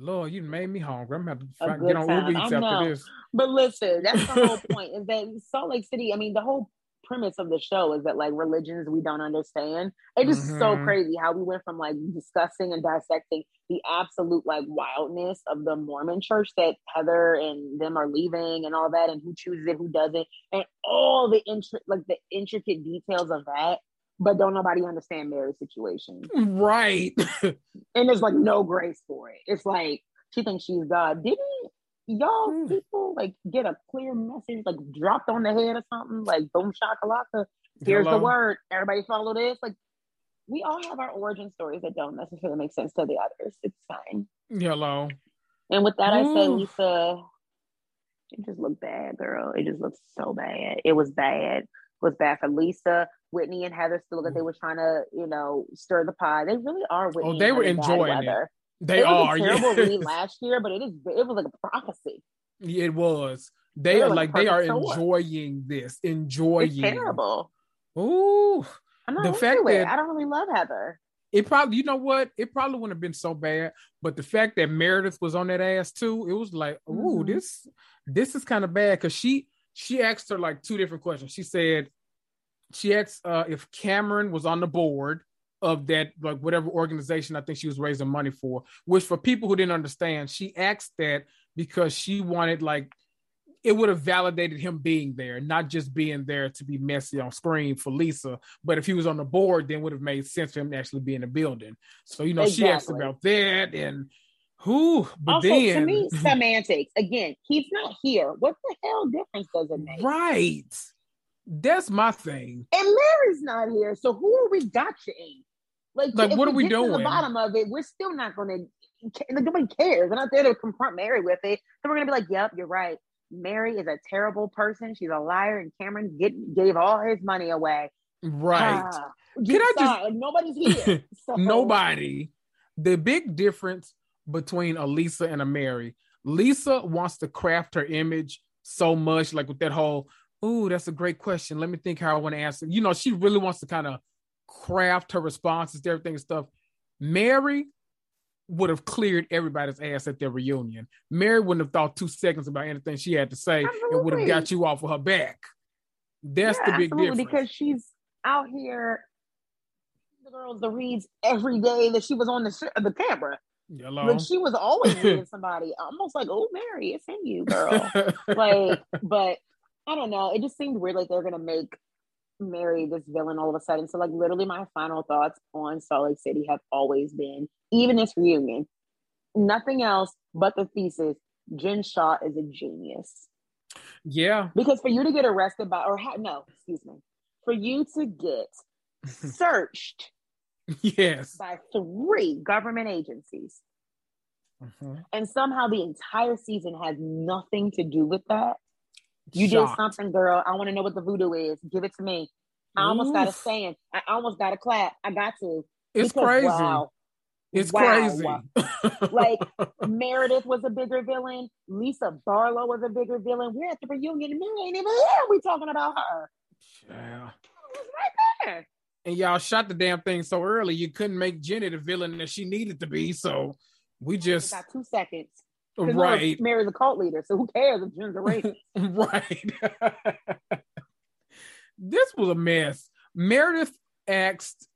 Lord, you made me hungry. I'm gonna have to get on Uber Eats after this. But listen, that's the whole point. Is that Salt Lake City? I mean, the whole premise of the show is that like religions we don't understand. It is mm-hmm. so crazy how we went from like discussing and dissecting the absolute like wildness of the Mormon church that Heather and them are leaving and all that and who chooses it, who doesn't, and all the intri- like the intricate details of that. But don't nobody understand Mary's situation. Right. and there's like no grace for it. It's like she thinks she's God. Didn't y'all mm. people like get a clear message like dropped on the head or something like boom shakalaka here's Hello. the word everybody follow this like we all have our origin stories that don't necessarily make sense to the others it's fine Hello. And with that, Ooh. I say, Lisa, it just looked bad, girl. It just looked so bad. It was bad. It was bad for Lisa. Whitney and Heather still that they were trying to, you know, stir the pot. They really are. Oh, Whitney oh, they were enjoying it. They it are. Was a terrible yeah. read last year, but it is. It was like a prophecy. It was. They are like, they are enjoying this. Enjoying. It's terrible. Ooh. The fact that I don't really love Heather. It probably, you know what? It probably wouldn't have been so bad, but the fact that Meredith was on that ass too, it was like, ooh, mm-hmm. this, this is kind of bad because she she asked her like two different questions. She said, she asked uh, if Cameron was on the board, of that like whatever organization I think she was raising money for. Which for people who didn't understand, she asked that because she wanted like it would have validated him being there, not just being there to be messy on screen for Lisa. But if he was on the board, then would have made sense for him to actually be in the building. So you know, exactly. she asked about that and who, but also, then to me, semantics. Again, he's not here. What the hell difference does it make? Right. That's my thing. And Mary's not here, so who are we gotchaing? Like, like what are we doing? the bottom of it, we're still not going to. Nobody cares. They're not there to confront Mary with it. So we're going to be like, "Yep, you're right. Mary is a terrible person. She's a liar, and Cameron get, gave all his money away. Right. Ah, Can I just nobody's here. So. Nobody. The big difference between a Lisa and a Mary. Lisa wants to craft her image so much, like with that whole, "Ooh, that's a great question. Let me think how I want to answer." You know, she really wants to kind of craft her responses to everything and stuff. Mary would have cleared everybody's ass at their reunion. Mary wouldn't have thought two seconds about anything she had to say absolutely. and would have got you off of her back. That's yeah, the big difference. Because she's out here, the girls, the reads every day that she was on the sh- the camera. Hello? Like she was always reading somebody, almost like, "Oh, Mary, it's in you, girl." like, but I don't know. It just seemed weird. Like they're gonna make Mary this villain all of a sudden. So like literally my final thoughts on Salt Lake City have always been, even this reunion, nothing else but the thesis, Jen Shah is a genius. Yeah. Because for you to get arrested by or ha- no, excuse me. For you to get searched yes by three government agencies. Mm-hmm. And somehow the entire season has nothing to do with that. You Shocked. did something, girl. I want to know what the voodoo is. Give it to me. I almost got a saying. I almost got a clap. I got to. It's because, crazy. Wow. It's wow. crazy. like Meredith was a bigger villain. Lisa Barlow was a bigger villain. We're at the reunion and ain't even here. We talking about her. Yeah. right there. And y'all shot the damn thing so early you couldn't make Jenny the villain that she needed to be. So we just got two seconds. Right. Mary's a cult leader, so who cares if Jen's a racist? right. this was a mess. Meredith asked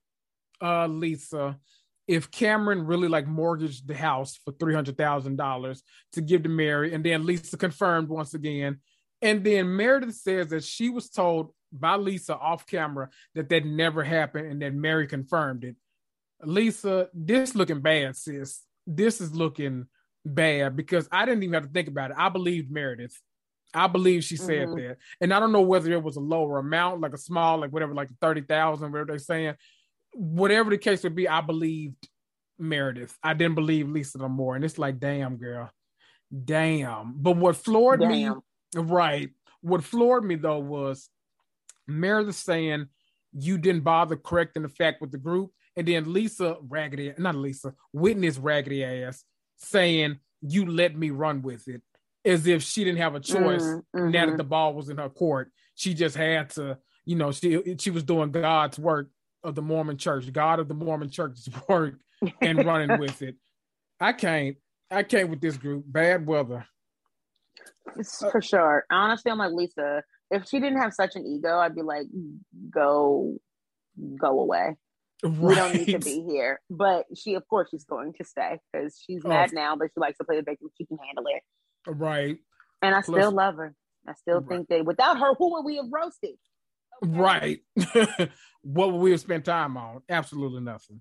uh, Lisa if Cameron really like mortgaged the house for three hundred thousand dollars to give to Mary, and then Lisa confirmed once again. And then Meredith says that she was told by Lisa off camera that that never happened, and that Mary confirmed it. Lisa, this looking bad, sis. This is looking bad because I didn't even have to think about it. I believed Meredith. I believe she said mm-hmm. that. And I don't know whether it was a lower amount, like a small, like whatever, like 30,000, whatever they're saying. Whatever the case would be, I believed Meredith. I didn't believe Lisa no more. And it's like, damn, girl. Damn. But what floored damn. me, right? What floored me though was Meredith saying you didn't bother correcting the fact with the group. And then Lisa raggedy, not Lisa, Whitney raggedy ass saying, You let me run with it, as if she didn't have a choice mm-hmm. now that the ball was in her court. She just had to, you know, she she was doing God's work of the Mormon church, God of the Mormon church's work, and running with it. I can't, I can't with this group. Bad weather. For sure. Honestly, I'm like Lisa. If she didn't have such an ego, I'd be like, go, go away. Right. We don't need to be here. But she, of course, she's going to stay because she's oh. mad now, but she likes to play the victim. She can handle it. Right. And I Plus, still love her. I still right. think that without her, who would we have roasted? Okay. Right. what would we have spent time on? Absolutely nothing.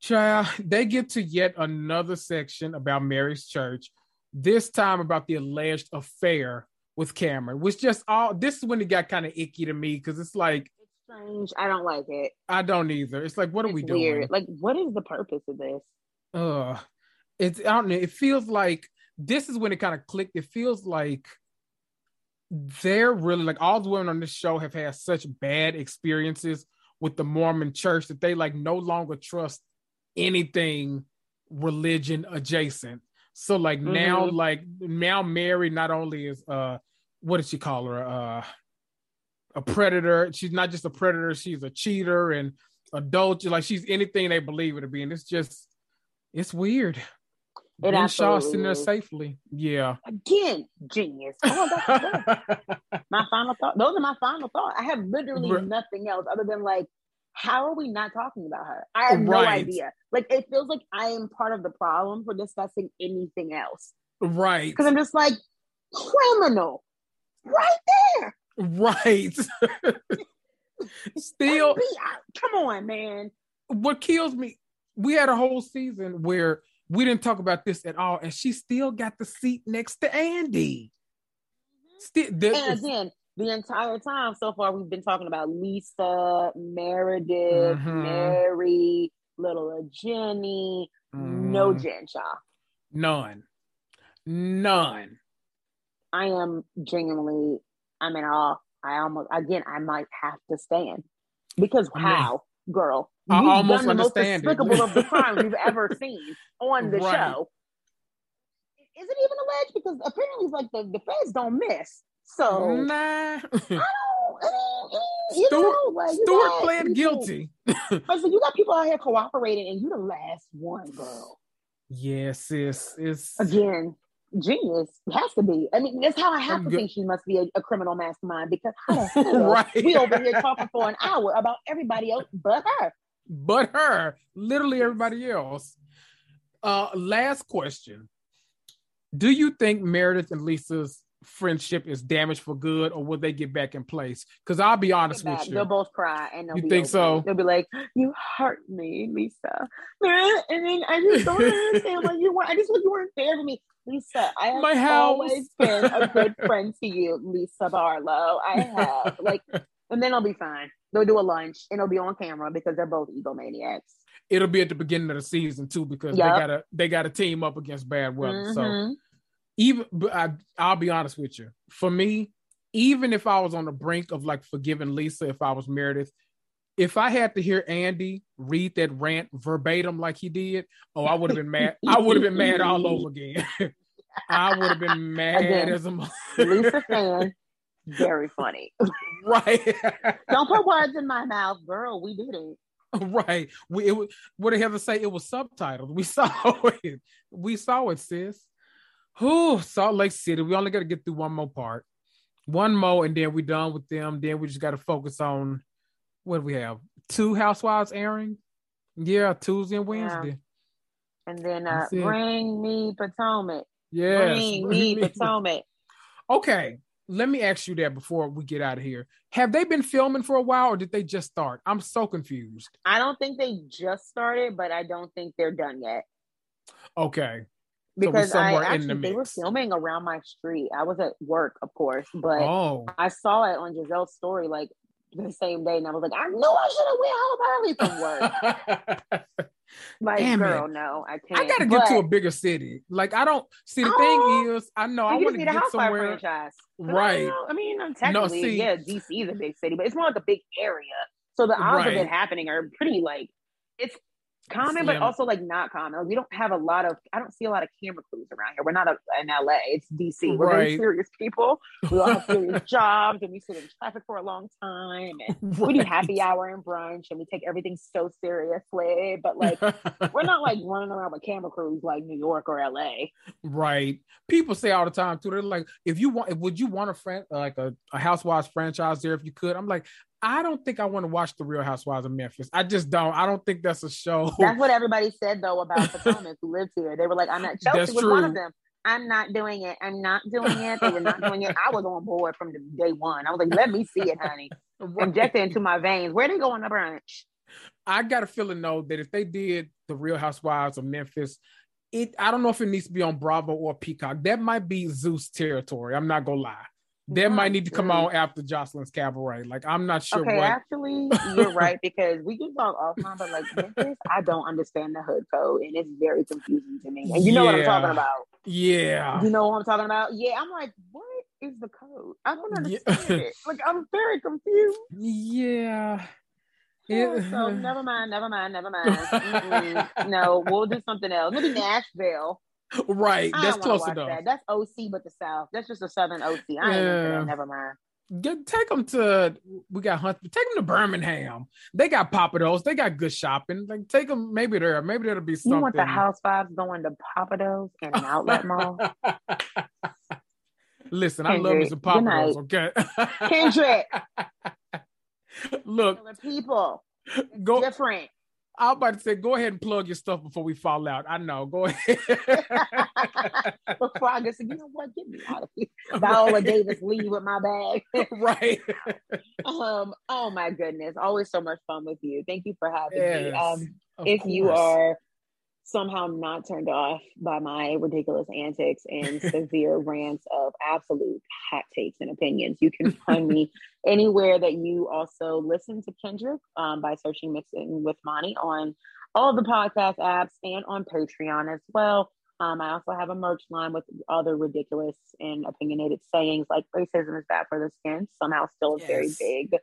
Child, they get to yet another section about Mary's church, this time about the alleged affair with Cameron, which just all this is when it got kind of icky to me because it's like strange. I don't like it. I don't either. It's like, what it's are we weird. doing? Like, what is the purpose of this? Uh, it's I don't know. It feels like this is when it kind of clicked. It feels like they're really like all the women on this show have had such bad experiences with the Mormon church that they like no longer trust anything religion adjacent. So like mm-hmm. now, like now Mary not only is uh what did she call her? Uh a predator. She's not just a predator, she's a cheater and adult. Like she's anything they believe her to be. And it's just it's weird. It Jen Shah sitting there safely. Yeah. Again, genius. Oh, my final thought. Those are my final thoughts. I have literally right. nothing else other than like, how are we not talking about her? I have right. no idea. Like it feels like I am part of the problem for discussing anything else. Right. Because I'm just like, criminal. Right there. Right. Still, come on, man. What kills me, we had a whole season where we didn't talk about this at all, and she still got the seat next to Andy. Still, and again, the entire time so far, we've been talking about Lisa, Meredith, mm-hmm. Mary, little Jenny, mm. no Jen Shah. None. None. I am genuinely, I'm in awe. I almost, again, I might have to stand because how, girl? I almost done the most despicable of the crimes we've ever seen on the right. show. Is it even alleged? Because apparently, it's like the, the feds don't miss. So nah. I don't. you Stuart, know, like, Stuart pled guilty. so you got people out here cooperating, and you the last one, girl. Yes, sis. It's again genius. Has to be. I mean, that's how I have I'm to good. think she must be a, a criminal mastermind because right. we over here talking for an hour about everybody else but her. But her, literally everybody else. Uh, last question: Do you think Meredith and Lisa's friendship is damaged for good, or will they get back in place? Because I'll be honest with you, they'll both cry, and you think so? They'll be like, "You hurt me, Lisa," and then I just don't understand why you weren't. I just wish you weren't there for me, Lisa. I have My always been a good friend to you, Lisa Barlow. I have like, and then I'll be fine. They'll do a lunch, and it'll be on camera because they're both egomaniacs. It'll be at the beginning of the season too, because yep. they gotta they gotta team up against bad weather. Mm-hmm. So even I, I'll be honest with you. For me, even if I was on the brink of like forgiving Lisa, if I was Meredith, if I had to hear Andy read that rant verbatim like he did, oh, I would have been mad. I would have been mad all over again. I would have been mad again, as a Lisa fan. Very funny. Right. Don't put words in my mouth, girl. We did it. Right. We it, what have to say? It was subtitled. We saw it. We saw it, sis. Who Salt Lake City. We only got to get through one more part, one more, and then we're done with them. Then we just got to focus on what do we have? Two Housewives airing. Yeah, Tuesday and Wednesday. Yeah. And then uh, bring me Potomac. Yeah, bring, me Potomac. Okay, let me ask you that before we get out of here. Have they been filming for a while, or did they just start? I'm so confused. I don't think they just started, but I don't think they're done yet. Okay, because I actually the they were filming around my street. I was at work, of course, but oh. I saw it on Gizelle's story like the same day, and I was like, I knew I should have went home early from work. like, Damn girl, it. no, I can't. I gotta but, get to a bigger city. Like, I don't see the oh, thing is, I know I want to get somewhere. Franchise. Right. I, I mean, technically, no, see, yeah, DC is a big city, but it's more like a big area. So the odds right. of it happening are pretty like it's common, but also like not common. Like, we don't have a lot of. I don't see a lot of camera crews around here. We're not a, in LA. It's DC. We're right. very serious people. We all have serious jobs, and we sit in traffic for a long time, and right. we do happy hour and brunch, and we take everything so seriously. But like, we're not like running around with camera crews like New York or LA. Right. People say all the time too. They're like, if you want, would you want a friend like a, a Housewives franchise there if you could? I'm like, I don't think I want to watch the Real Housewives of Memphis. I just don't. I don't think that's a show. That's what everybody said though about the Potomac who lived here. They were like, "I'm not." Chelsea that's was true. one of them. I'm not doing it. I'm not doing it. They were not doing it. I was on board from the day one. I was like, "Let me see it, honey." right. Inject it into my veins. Where they go on the brunch? I got a feeling though that if they did the Real Housewives of Memphis, it I don't know if it needs to be on Bravo or Peacock. That might be Zeus territory. I'm not gonna lie. That might need to come mm. out after Joseline's Cabaret. Like I'm not sure. Okay, what... actually, you're right because we can talk offline, but like Memphis, I don't understand the hood code, and it's very confusing to me. And you know yeah. what I'm talking about? Yeah. You know what I'm talking about? Yeah. I'm like, what is the code? I don't understand yeah. it. Like I'm very confused. Yeah. Yeah, so never mind, never mind, never mind. no, we'll do something else. Maybe Nashville. Right, that's close enough. That. That's OC, but the South. That's just a Southern OC. I yeah. ain't Never mind. Get, take them to we got hunt. Take them to Birmingham. They got Pappadeaux. They got good shopping. Like take them maybe there. Maybe there'll be something. You want the housewives going to Pappadeaux in an outlet mall? Listen, Kendrick, I love me some Pappadeaux. Okay, Kendrick. Look, people. It's go different. I'm about to say, go ahead and plug your stuff before we fall out. I know. Go ahead. before I get to, you know what? Get me out of here. Viola right. Davis, leave with my bag. right. um. Oh my goodness, always so much fun with you. Thank you for having yes, me. Um. If course. you are somehow not turned off by my ridiculous antics and severe rants of absolute hot takes and opinions. You can find me anywhere that you also listen to Kendrick um, by searching Mixing with Mani on all the podcast apps and on Patreon as well. Um, I also have a merch line with other ridiculous and opinionated sayings like racism is bad for the skin, somehow still yes. very big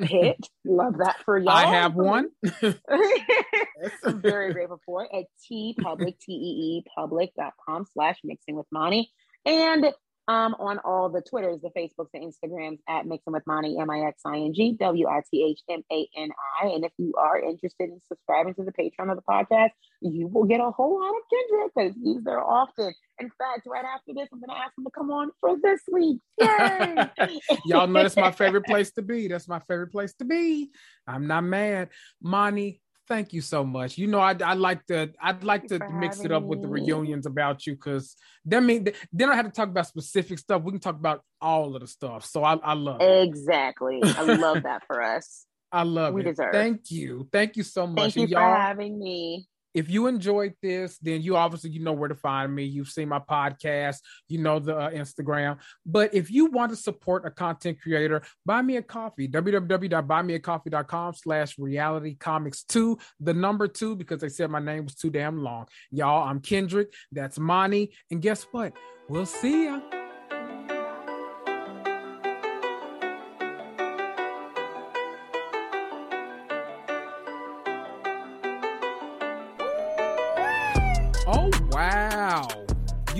hit. Love that for y'all. I have one. I'm very grateful for it at TeePublic, T E E public.com slash mixing with Mani. And um, on all the Twitters, the Facebooks, the Instagrams at Mixing with Mani, M I X I N G W I T H M A N I. And if you are interested in subscribing to the Patreon of the podcast, you will get a whole lot of Kendrick because he's there often. In fact, right after this, I'm going to ask him to come on for this week. Yay! Y'all know that's my favorite place to be. That's my favorite place to be. I'm not mad. Mani, thank you so much. You know, I I like to I'd like to mix it up with the reunions about you because then mean they, they don't have to talk about specific stuff. We can talk about all of the stuff. So I, I love it. Exactly. I love that for us. I love we it. Deserve. Thank you. Thank you so much. Thank you and for having me if you enjoyed this, then you obviously you know where to find me. You've seen my podcast, you know the uh, Instagram. But if you want to support a content creator, buy me a coffee. www.buymeacoffee.com slash reality comics two, the number two, because they said my name was too damn long. Y'all, I'm Kendrick. That's Mani. And guess what? We'll see ya.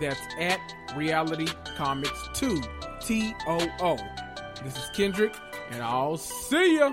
That's at Reality Comics 2, T O O. This is Kendrick, and I'll see ya.